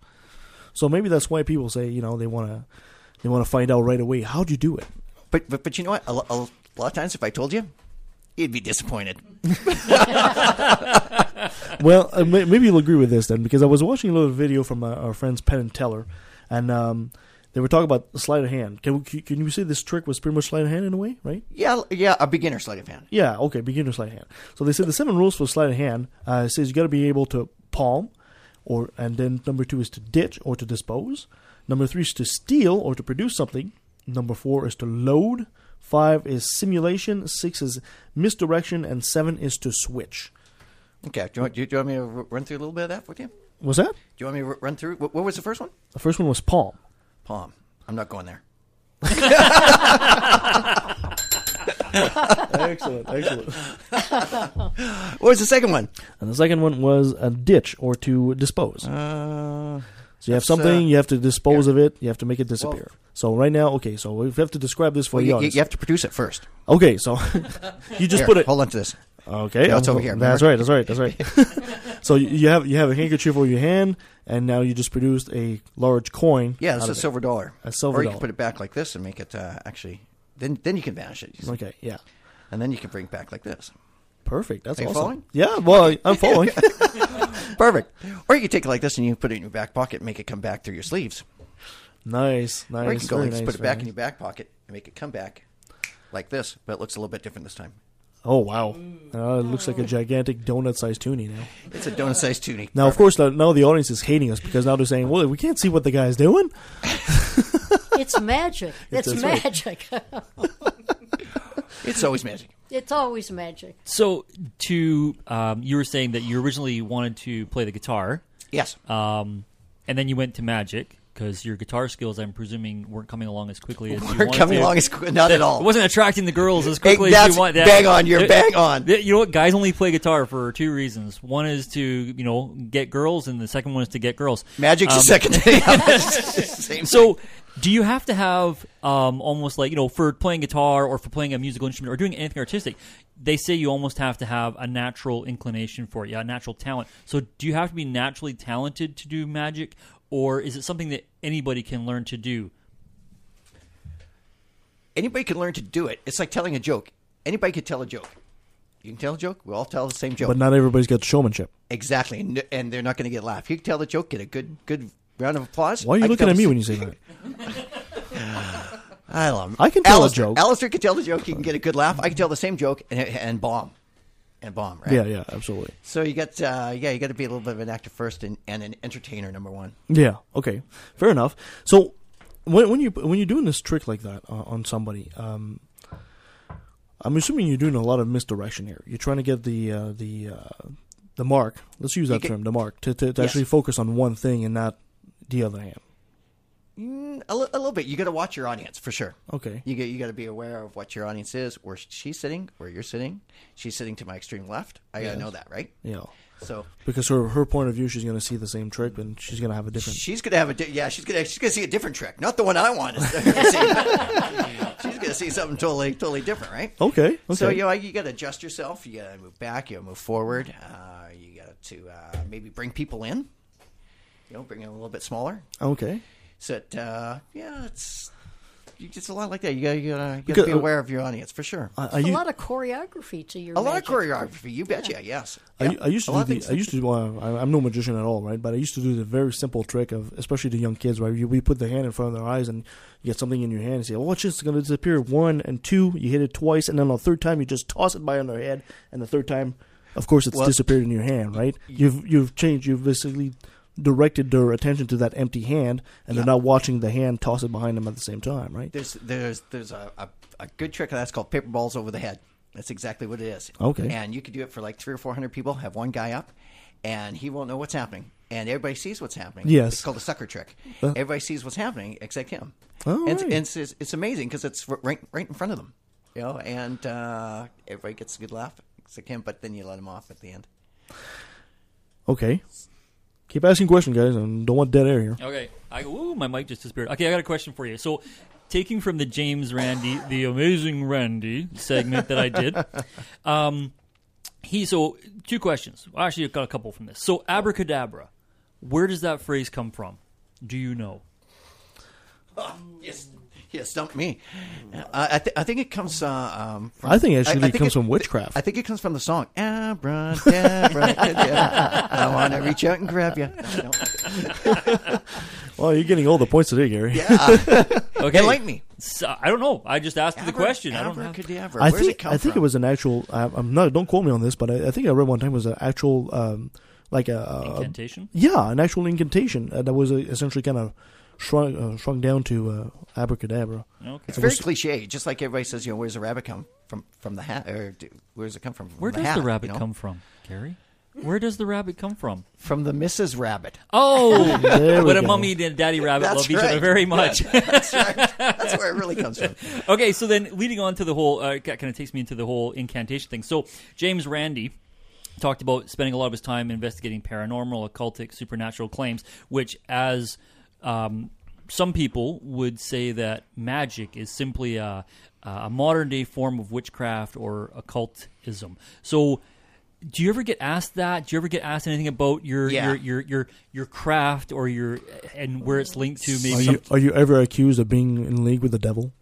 So maybe that's why people say, you know, they want to they want to find out right away how'd you do it. But but but you know what? A, a lot of times, if I told you, you'd be disappointed. (laughs) well, uh, maybe you'll agree with this then, because I was watching a little video from uh, our friends Penn and Teller, and um, they were talking about sleight of hand. Can, we, can you say this trick was pretty much sleight of hand in a way, right? yeah, yeah, a beginner sleight of hand. Yeah, okay, beginner sleight of hand. So they said the seven rules for sleight of hand uh, says you got to be able to palm, or and then number two is to ditch or to dispose. Number three is to steal or to produce something. Number four is to load. Five is simulation. Six is misdirection, and seven is to switch. Okay, do you, want, do you do you want me to run through a little bit of that with you? What's that? Do you want me to run through? What, what was the first one? The first one was palm. Palm. I'm not going there. (laughs) (laughs) excellent, excellent. (laughs) What was the second one? And the second one was a ditch or to dispose. Uh, so you have something, uh, you have to dispose of it, you have to make it disappear. so right now, okay, so we have to describe this for Well, you, you you have to produce it first. Okay, so (laughs) you just Here, put it. Hold on to this. Okay, No, it's over here. That's right. That's right. That's right. so you- you have you have a handkerchief over your hand, and now you just produced a large coin. Yeah, out it's a of it. silver dollar. A silver or you dollar. can put it back like this and make it uh, actually. Then then you can vanish it. Okay, yeah. And then you can bring it back like this. Perfect. That's Are you awesome. following? Yeah. Well, I'm following. (laughs) (laughs) Perfect. Or you can take it like this and you put it in your back pocket and make it come back through your sleeves. nice. Nice. or you can go like nice, put it back in your back pocket and make it come back like this, but it looks a little bit different this time. Oh wow! Uh, it looks like a gigantic donut-sized toonie now. It's a donut-sized toonie. Now, of course, now the audience is hating us because now they're saying, "Well, we can't see what the guy's doing." (laughs) It's magic. (laughs) It's- It's, that's right. magic. It's always magic. it's always magic. So, to um, you were saying that you originally wanted to play the guitar. Yes. Um, and then you went to magic because your guitar skills, I'm presuming, weren't coming along as quickly as you Weren't wanted coming to. along as qu- not at all. It wasn't attracting the girls as Hey, quickly as that's you want. bang on, you're bang on. You know what? Guys only play guitar for two reasons. One is to you know get girls, and the second one is to get girls. Magic's the Um, second. Yeah, (laughs) same (laughs) so, do you have to have um, almost like you know for playing guitar or for playing a musical instrument or doing anything artistic? They say you almost have to have a natural inclination for it, yeah, a natural talent. So, do you have to be naturally talented to do magic, or is it something that anybody can learn to do? Anybody can learn to do it. It's like telling a joke. Anybody can tell a joke. You can tell a joke. We all tell the same joke. But not everybody's got showmanship. Exactly, and, and they're not going to get a laugh. You can tell the joke, get a good good round of applause. Why are you I looking at me when you say that? (sighs) I love. I can tell a joke. Alistair can tell the joke. He can get a good laugh. I can tell the same joke and, and bomb, and bomb. Right? Yeah, yeah, absolutely. So you got, uh, yeah, you got to be a little bit of an actor first and, and an entertainer number one. Yeah. Okay. Fair enough. So when when you when you're doing this trick like that uh, on somebody, um, I'm assuming you're doing a lot of misdirection here. You're trying to get the uh, the uh, the mark. Let's use that get- term, the mark, to to, to Yes. actually focus on one thing and not the other hand. Mm, a, li- a little bit. You got to watch your audience for sure. Okay. You get you got to be aware of what your audience is, where she's sitting, where you're sitting. She's sitting to my extreme left. I got Yes. to know that, right? Yeah. So Because her her point of view, she's going to see the same trick, and she's going to have a different. she's gonna have a di- yeah. She's gonna she's gonna see a different trick, not the one I want to (laughs) see. (laughs) she's gonna see something totally totally different, right? Okay, So you know you got to adjust yourself. You got to move back. You got to move forward. Uh, you got to uh, maybe bring people in. You know, bring it a little bit smaller. Okay. So it, uh, yeah, it's it's a lot like that. You gotta, you gotta, you gotta be aware of your audience for sure. I, I, a u- lot of choreography to your a lot of choreography. You betcha. Yes. I, Yeah. I used to do the, I used to do, I, I'm no magician at all, right? But I used to do the very simple trick of, especially the young kids, right? You, we put the hand in front of their eyes and you get something in your hand and say, "Oh, it's just going to disappear." One and two, you hit it twice, and then on the third time, you just toss it by on their head, and the third time, of course, it's Well- disappeared in your hand, right? You've you've changed, you've basically directed their attention to that empty hand, and they're not watching the hand toss it behind them at the same time, right? There's there's there's a, a, a good trick that's called paper balls over the head. That's exactly what it is. Okay. And you could do it for like three or four hundred people. Have one guy up, and he won't know what's happening, and everybody sees what's happening. Yes. It's called a sucker trick. Uh. everybody sees what's happening except him. Oh, and, it's, right. and it's, it's, it's amazing because it's right right in front of them. You know, and uh, everybody gets a good laugh except him. But then you let him off at the end. Okay. Keep asking questions, guys, and don't want dead air here. Okay. I, ooh, my mic just disappeared. Okay, I got a question for you. So, taking from the James Randi, the amazing Randi segment that I did, (laughs) um, he so two questions. Well, Actually, I've got a couple from this. So, abracadabra, where does that phrase come from? Do you know? yes, yes, stump me. Uh, I, th- I think it comes. Uh, um, from, I think actually it think comes from witchcraft. I think it comes from the song Abracadabra. (laughs) I want to reach out and grab you. (laughs) Well, you're getting all the points today, Gary. Yeah. (laughs) Okay. Enlighten me. So, I don't know. I just asked you the Abra- question. I don't have. Abracadabra. I Where's think it come I think from? it was an actual. I, I'm not. Don't quote me on this, but I, I think I read one time it was an actual, um, like a, a Incantation? Yeah, an actual incantation uh, that was uh, essentially kind of shrunk uh, shrunk down to uh, abracadabra. Okay. It's very cliche. Just like everybody says, you know, where's the rabbit come from? From the hat, or do, where's it come from? from Where the does hat, the rabbit you know? come from, Gary? Where does the rabbit come from? From the Mrs. Rabbit. Oh, (laughs) There we but a mummy and Daddy Rabbit That's love each other very much. Yeah, (laughs) that's right. That's where it really comes from. (laughs) okay, so then leading on to the whole, uh, kind of takes me into the whole incantation thing. So James Randi talked about spending a lot of his time investigating paranormal, occultic, supernatural claims, which, as um, some people would say, that magic is simply a, a modern day form of witchcraft or occultism. So. Do you ever get asked that? Do you ever get asked anything about your Yeah. your, your your your craft or your and where it's linked to maybe Are you, are you ever accused of being in league with the devil?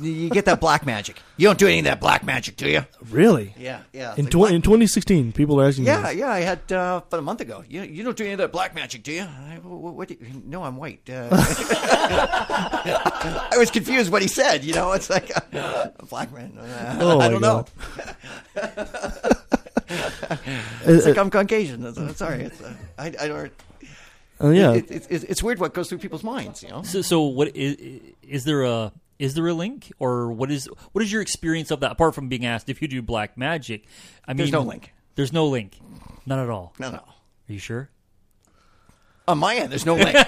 You get that black magic. You don't do any of that black magic, do you? Really? Yeah, yeah. In, Like, tw- in 2016, people are asking. Me. Yeah, this. yeah. I had uh, about a month ago. You, you don't do any of that black magic, do you? I, what, what do you no, I'm white. Uh, (laughs) I was confused what he said. You know, it's like uh, a (laughs) black man. Uh, Oh, I don't God. know. (laughs) it's like I'm Caucasian. That's, that's sorry. It's, uh, I, I don't. Uh, yeah. It, it, it, it's weird what goes through people's minds. You know. So, so what is is there a is there a link or what is what is your experience of that apart from being asked if you do black magic? I mean, There's no link. There's no link, not at all. No, no. Are you sure? On my end, there's no link. (laughs)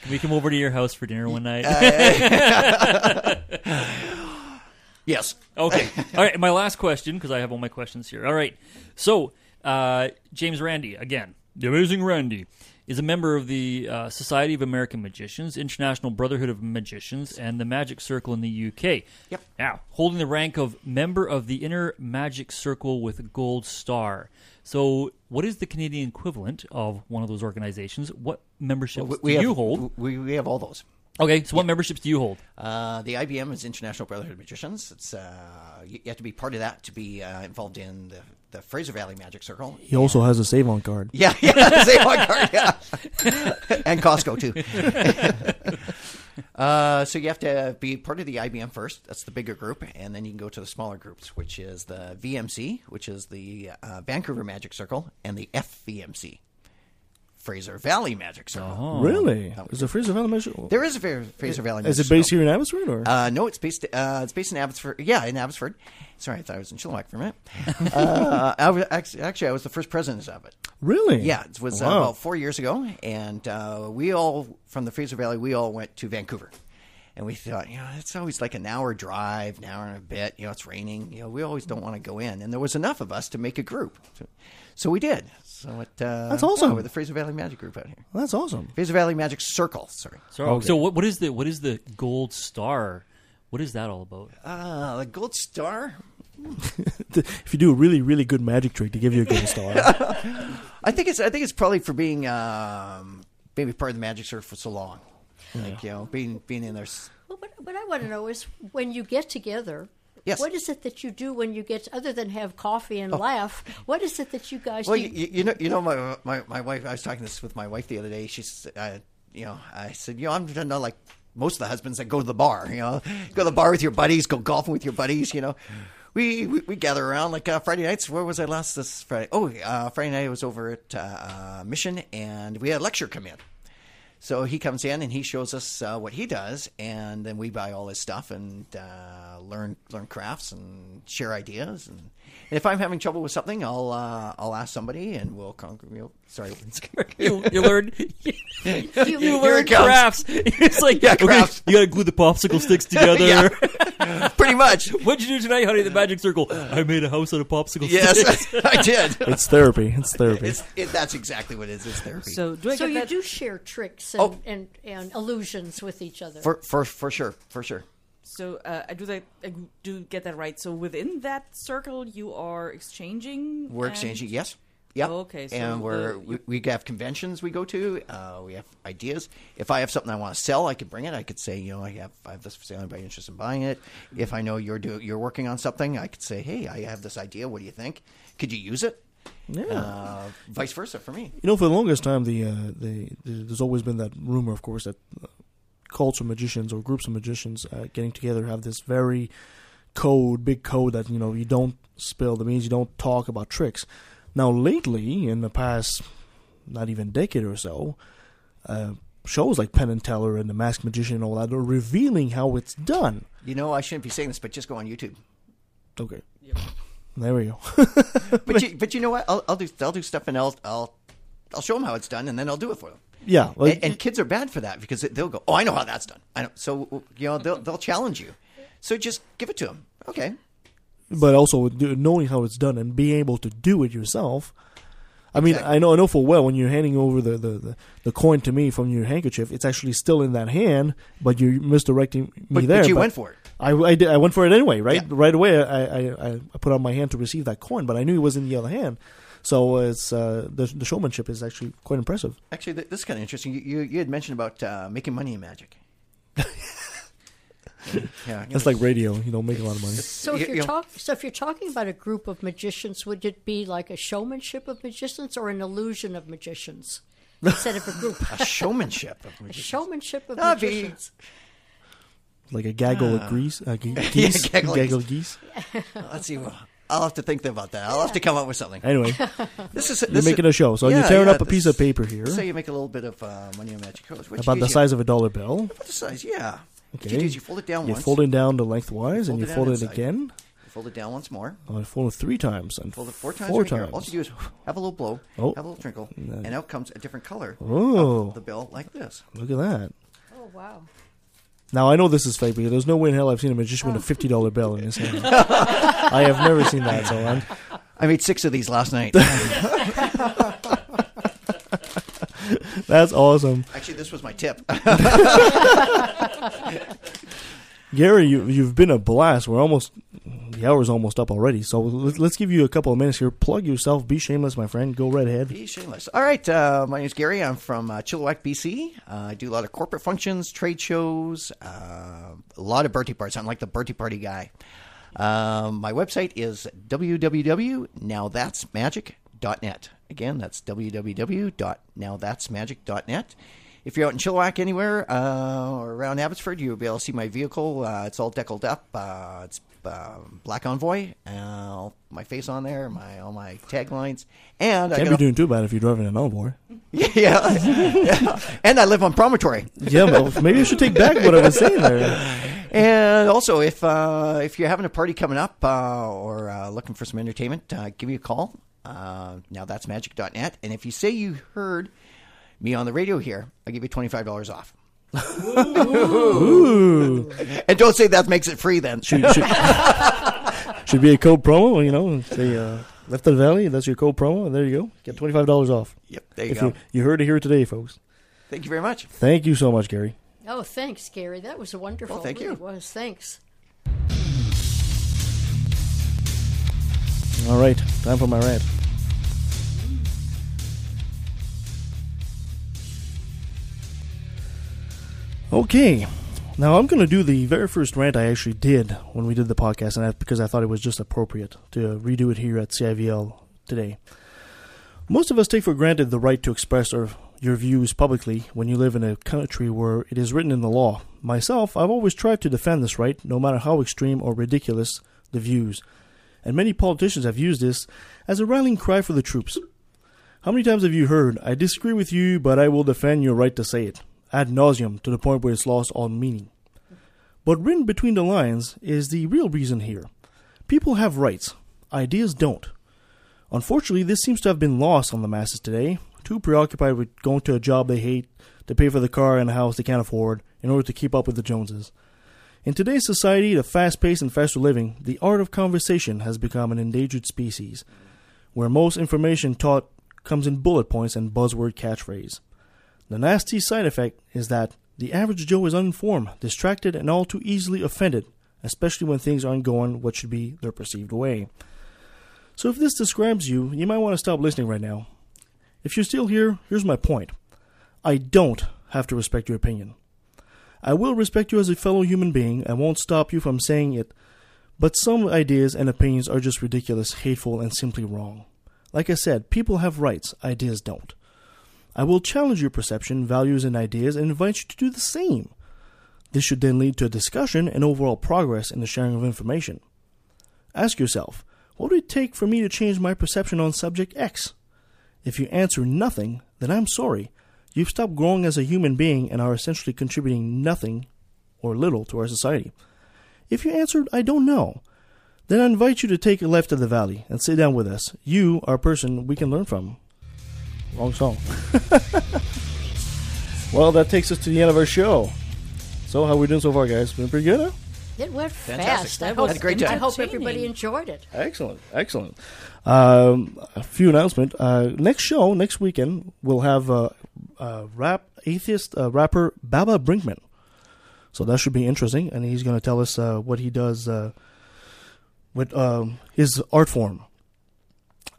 Can we come over to your house for dinner one night? (laughs) yes. Okay. All right. My last question, because I have all my questions here. All right. So, uh, James Randi, again, the amazing Randi, is a member of the uh, Society of American Magicians, International Brotherhood of Magicians, and the Magic Circle in the UK. Yep. Now, holding the rank of member of the Inner Magic Circle with a Gold Star. So, what is the Canadian equivalent of one of those organizations? What memberships We- we do you hold? We, we have all those. Okay, so what memberships do you hold? Uh, the IBM is International Brotherhood of Magicians. It's uh, you you have to be part of that to be uh, involved in the, the Fraser Valley Magic Circle. He also has a save on card. Yeah, yeah, (laughs) same on (laughs) card, yeah, and Costco too. (laughs) uh, so you have to be part of the IBM first. That's the bigger group, and then you can go to the smaller groups, which is the VMC, which is the uh, Vancouver Magic Circle, and the FVMC, Fraser Valley Magic Circle. Really? Is it Fraser Valley Magic? There is a Fra- Fraser Valley. Is it based Circle. here in Abbotsford or? Uh, no, it's based. Uh, it's based in Abbotsford. Yeah, in Abbotsford. Sorry, I thought I was in Chilliwack for a minute. (laughs) uh, I was, actually, actually, I was the first president of it. Really? Yeah, it was uh, Wow. about four years ago, and uh, we all from the Fraser Valley, we all went to Vancouver, and we thought, you know, it's always like an hour drive, an hour and a bit. You know, it's raining. You know, we always don't want to go in, and there was enough of us to make a group, so, so we did. So it, uh, That's awesome. yeah, we're the Fraser Valley Magic Group out here. That's awesome. Fraser Valley Magic Circle. Sorry. So, oh, so what, what is the what is the gold star? What is that all about? Uh, the gold star. (laughs) if you do a really, really good magic trick, to give you a gold star. (laughs) I think it's I think it's probably for being um, maybe part of the Magic Circle for so long, like you know, being being in there. Well, what, what I want to know is when you get together. Yes. What is it that you do when you get, other than have coffee and Oh. laugh? What is it that you guys Well, do? you, you know, you know, my, my my wife. I was talking this with my wife the other day. She's, uh, you know, I said, you know, I'm not like most of the husbands that go to the bar. You know, go to the bar with your buddies, go golfing with your buddies. You know, we we, we gather around like uh, Friday nights. Where was I last this Friday? Oh, uh, Friday night I was over at uh, uh, Mission, and we had a lecture come in. So he comes in and he shows us uh, what he does, and then we buy all his stuff and uh, learn learn crafts and share ideas. And, and if I'm having trouble with something, I'll uh, I'll ask somebody, and we'll conquer. You know, sorry, (laughs) You, you learn you, Here learn crafts. (laughs) It's like Yeah, okay, you gotta glue the popsicle sticks (laughs) together. Yeah. (laughs) Pretty much. What'd you do tonight, honey? The magic circle. I made a house out of popsicle Yes, sticks. (laughs) I did. It's therapy. It's therapy. It's, it, that's exactly what it is. It's therapy. So do I so get you that? do share tricks and, Oh. and, and illusions with each other. for for for sure, for sure. So uh, I do that. I do get that right. So within that circle, you are exchanging. We're and- exchanging, yes. Yeah. Okay, so and we're the- we, we have conventions we go to. Uh, we have ideas. If I have something I want to sell, I could bring it. I could say, you know, I have I have this for sale. Anybody interested in buying it? If I know you're do, you're working on something, I could say, hey, I have this idea. What do you think? Could you use it? Yeah. Uh, vice versa for me. You know, for the longest time, the, uh, the, the there's always been that rumor, of course, that uh, cults of magicians or groups of magicians uh, getting together have this very code, big code that you know you don't spill. That means you don't talk about tricks. Now, lately, in the past, not even decade or so, uh, shows like Penn and Teller and the Masked Magician and all that are revealing how it's done. You know, I shouldn't be saying this, but just go on YouTube. Okay. There we go. (laughs) But you, (laughs) but you know what? I'll, I'll do I'll do stuff and I'll I'll I'll show them how it's done, and then I'll do it for them. Yeah, well- and, and kids are bad for that because they'll go, "Oh, I know how that's done." I know. So you know they'll they'll challenge you. So just give it to them. Okay. But also knowing how it's done and being able to do it yourself. I mean, I know, I know full well when you're handing over the, the, the, the coin to me from your handkerchief, it's actually still in that hand, but you're misdirecting me But- but there. you went for it. I, I, did, I went for it anyway, right? Yeah. Right away, I, I, I I put out my hand to receive that coin, but I knew it was in the other hand. So it's uh, the, the showmanship is actually quite impressive. Actually, this is kind of interesting. You, you you had mentioned about uh, making money in magic. (laughs) (laughs) yeah, That's like radio, you know, make a lot of money. So if You- you're you talk, so if you're talking about a group of magicians, would it be like a showmanship of magicians or an illusion of magicians instead of a group? (laughs) a showmanship of (laughs) a showmanship of That'd be- magicians. Like a gaggle Ah. of grease, uh, ge- Yeah, geese, gaggle gaggle, of of geese. Let's see. I'll have to think about that. I'll have to come up with something. Anyway, this is you're making is, a show, so Yeah, you're tearing yeah, up a piece of paper here. Say you make a little bit of uh, money in magic codes. About the is you- size of a dollar bill. About the size, yeah. What you do is you fold it down once. You once. fold it down to lengthwise, and you down fold it inside. again. You fold it down once more. Oh, I fold it three times and Fold it four times. Four right here. times. All you do is (sighs) have a little blow, Oh. have a little trinkle, And and out comes a different color Oh. of the bill, like this. Look at that. Oh wow! Now I know this is fake because there's no way in hell I've seen a magician with a oh. fifty dollar bill in his hand. (laughs) I have never seen that. So I'm, I made six of these last night. (laughs) (laughs) that's awesome, Actually, this was my tip. (laughs) Gary. You you've been a blast. We're almost the hour's almost up already. So let's, let's give you a couple of minutes here. Plug yourself. Be shameless, my friend. Go right ahead. Be shameless. All right, uh, my name is Gary. I'm from uh, Chilliwack, BC. Uh, I do a lot of corporate functions, trade shows, uh, a lot of birthday parties. I'm like the birthday party guy. Um, my website is www.nowthat'smagic.net. Again, that's www.nowthat'smagic.net. If you're out in Chilliwack anywhere uh, or around Abbotsford, you'll be able to see my vehicle. Uh, it's all deckled up. Uh, it's uh, Black Envoy. Uh, my face on there, my all my taglines, and I Can't got be doing too bad if you're driving an envoy. (laughs) yeah, yeah. (laughs) and I live on Promontory. Yeah, but maybe I should take back what I was saying there. (laughs) And also, if uh, if you're having a party coming up uh, or uh, looking for some entertainment, uh, give me a call. Uh, now that's magic.net. And if you say you heard me on the radio here, I'll give you twenty five dollars off. Ooh. And don't say that makes it free. Then Should, should, (laughs) should be a code promo, you know. Say uh, left of the valley. That's your code promo, and there you go. Get twenty five dollars off. Yep, there you if go. You, you heard it here today, folks. Thank you very much. Thank you so much, Gary. Oh, thanks, Gary. That was wonderful. Well, thank Really you. was. Thanks. All right, time for my rant. Okay, now I'm going to do the very first rant I actually did when we did the podcast, and that's because I thought it was just appropriate to redo it here at CIVL today. Most of us take for granted the right to express our, your views publicly when you live in a country where it is written in the law. Myself, I've always tried to defend this right, no matter how extreme or ridiculous the views. And many politicians have used this as a rallying cry for the troops. How many times have you heard, I disagree with you, but I will defend your right to say it, ad nauseum, to the point where it's lost all meaning? But written between the lines is the real reason here. People have rights, ideas don't. Unfortunately, this seems to have been lost on the masses today, too preoccupied with going to a job they hate, to pay for the car and the house they can't afford, in order to keep up with the Joneses. In today's society, the fast paced and faster living, the art of conversation has become an endangered species, where most information taught comes in bullet points and buzzword catchphrase. The nasty side effect is that the average Joe is uninformed, distracted, and all too easily offended, especially when things aren't going what should be their perceived way. So if this describes you, you might want to stop listening right now. If you're still here, here's my point. I don't have to respect your opinion. I will respect you as a fellow human being and won't stop you from saying it, but some ideas and opinions are just ridiculous, hateful, and simply wrong. Like I said, people have rights, ideas don't. I will challenge your perception, values, and ideas and invite you to do the same. This should then lead to a discussion and overall progress in the sharing of information. Ask yourself, what would it take for me to change my perception on subject X? If you answer nothing, then I'm sorry. You've stopped growing as a human being and are essentially contributing nothing or little to our society. If you answered, I don't know, then I invite you to take a left of the valley and sit down with us. You are a person we can learn from. Wrong song. (laughs) well, that takes us to the end of our show. So, how are we doing so far, guys? Been pretty good, huh? It went Fantastic. fast. I Had hope, a great time. I hope everybody enjoyed it. Excellent, excellent. Um, a few announcements. Uh, next show, next weekend, we'll have uh, uh, rap atheist uh, rapper Baba Brinkman. So that should be interesting, and he's going to tell us uh, what he does uh, with um, his art form.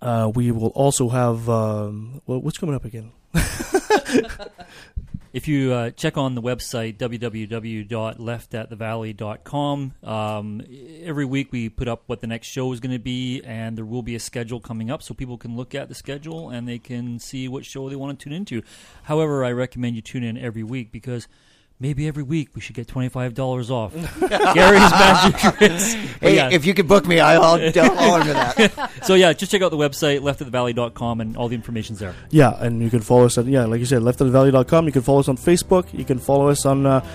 Uh, we will also have um, well, what's coming up again? (laughs) (laughs) If you uh, check on the website www.leftatthevalley.com, um, every week we put up what the next show is going to be, and there will be a schedule coming up so people can look at the schedule and they can see what show they want to tune into. However, I recommend you tune in every week because maybe every week we should get $25 off (laughs) Gary's Magic (laughs) Tricks. Hey, yeah. if you could book me, I'll, I'll, I'll honor that. (laughs) so yeah, just check out the website leftatthevalley.com and all the information's there. Yeah, and you can follow us at yeah, like you said, leftatthevalley.com. You can follow us on Facebook. You can follow us on. Uh,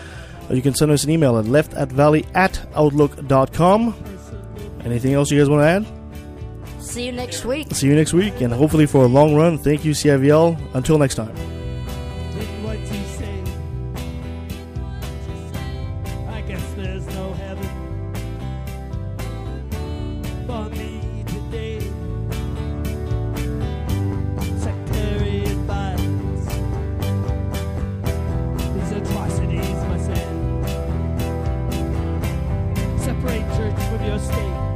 you can send us an email at leftatvalley at outlook.com. Anything else you guys want to add? See you next week. See you next week, and hopefully for a long run. Thank you, CIVL. Until next time. Your state.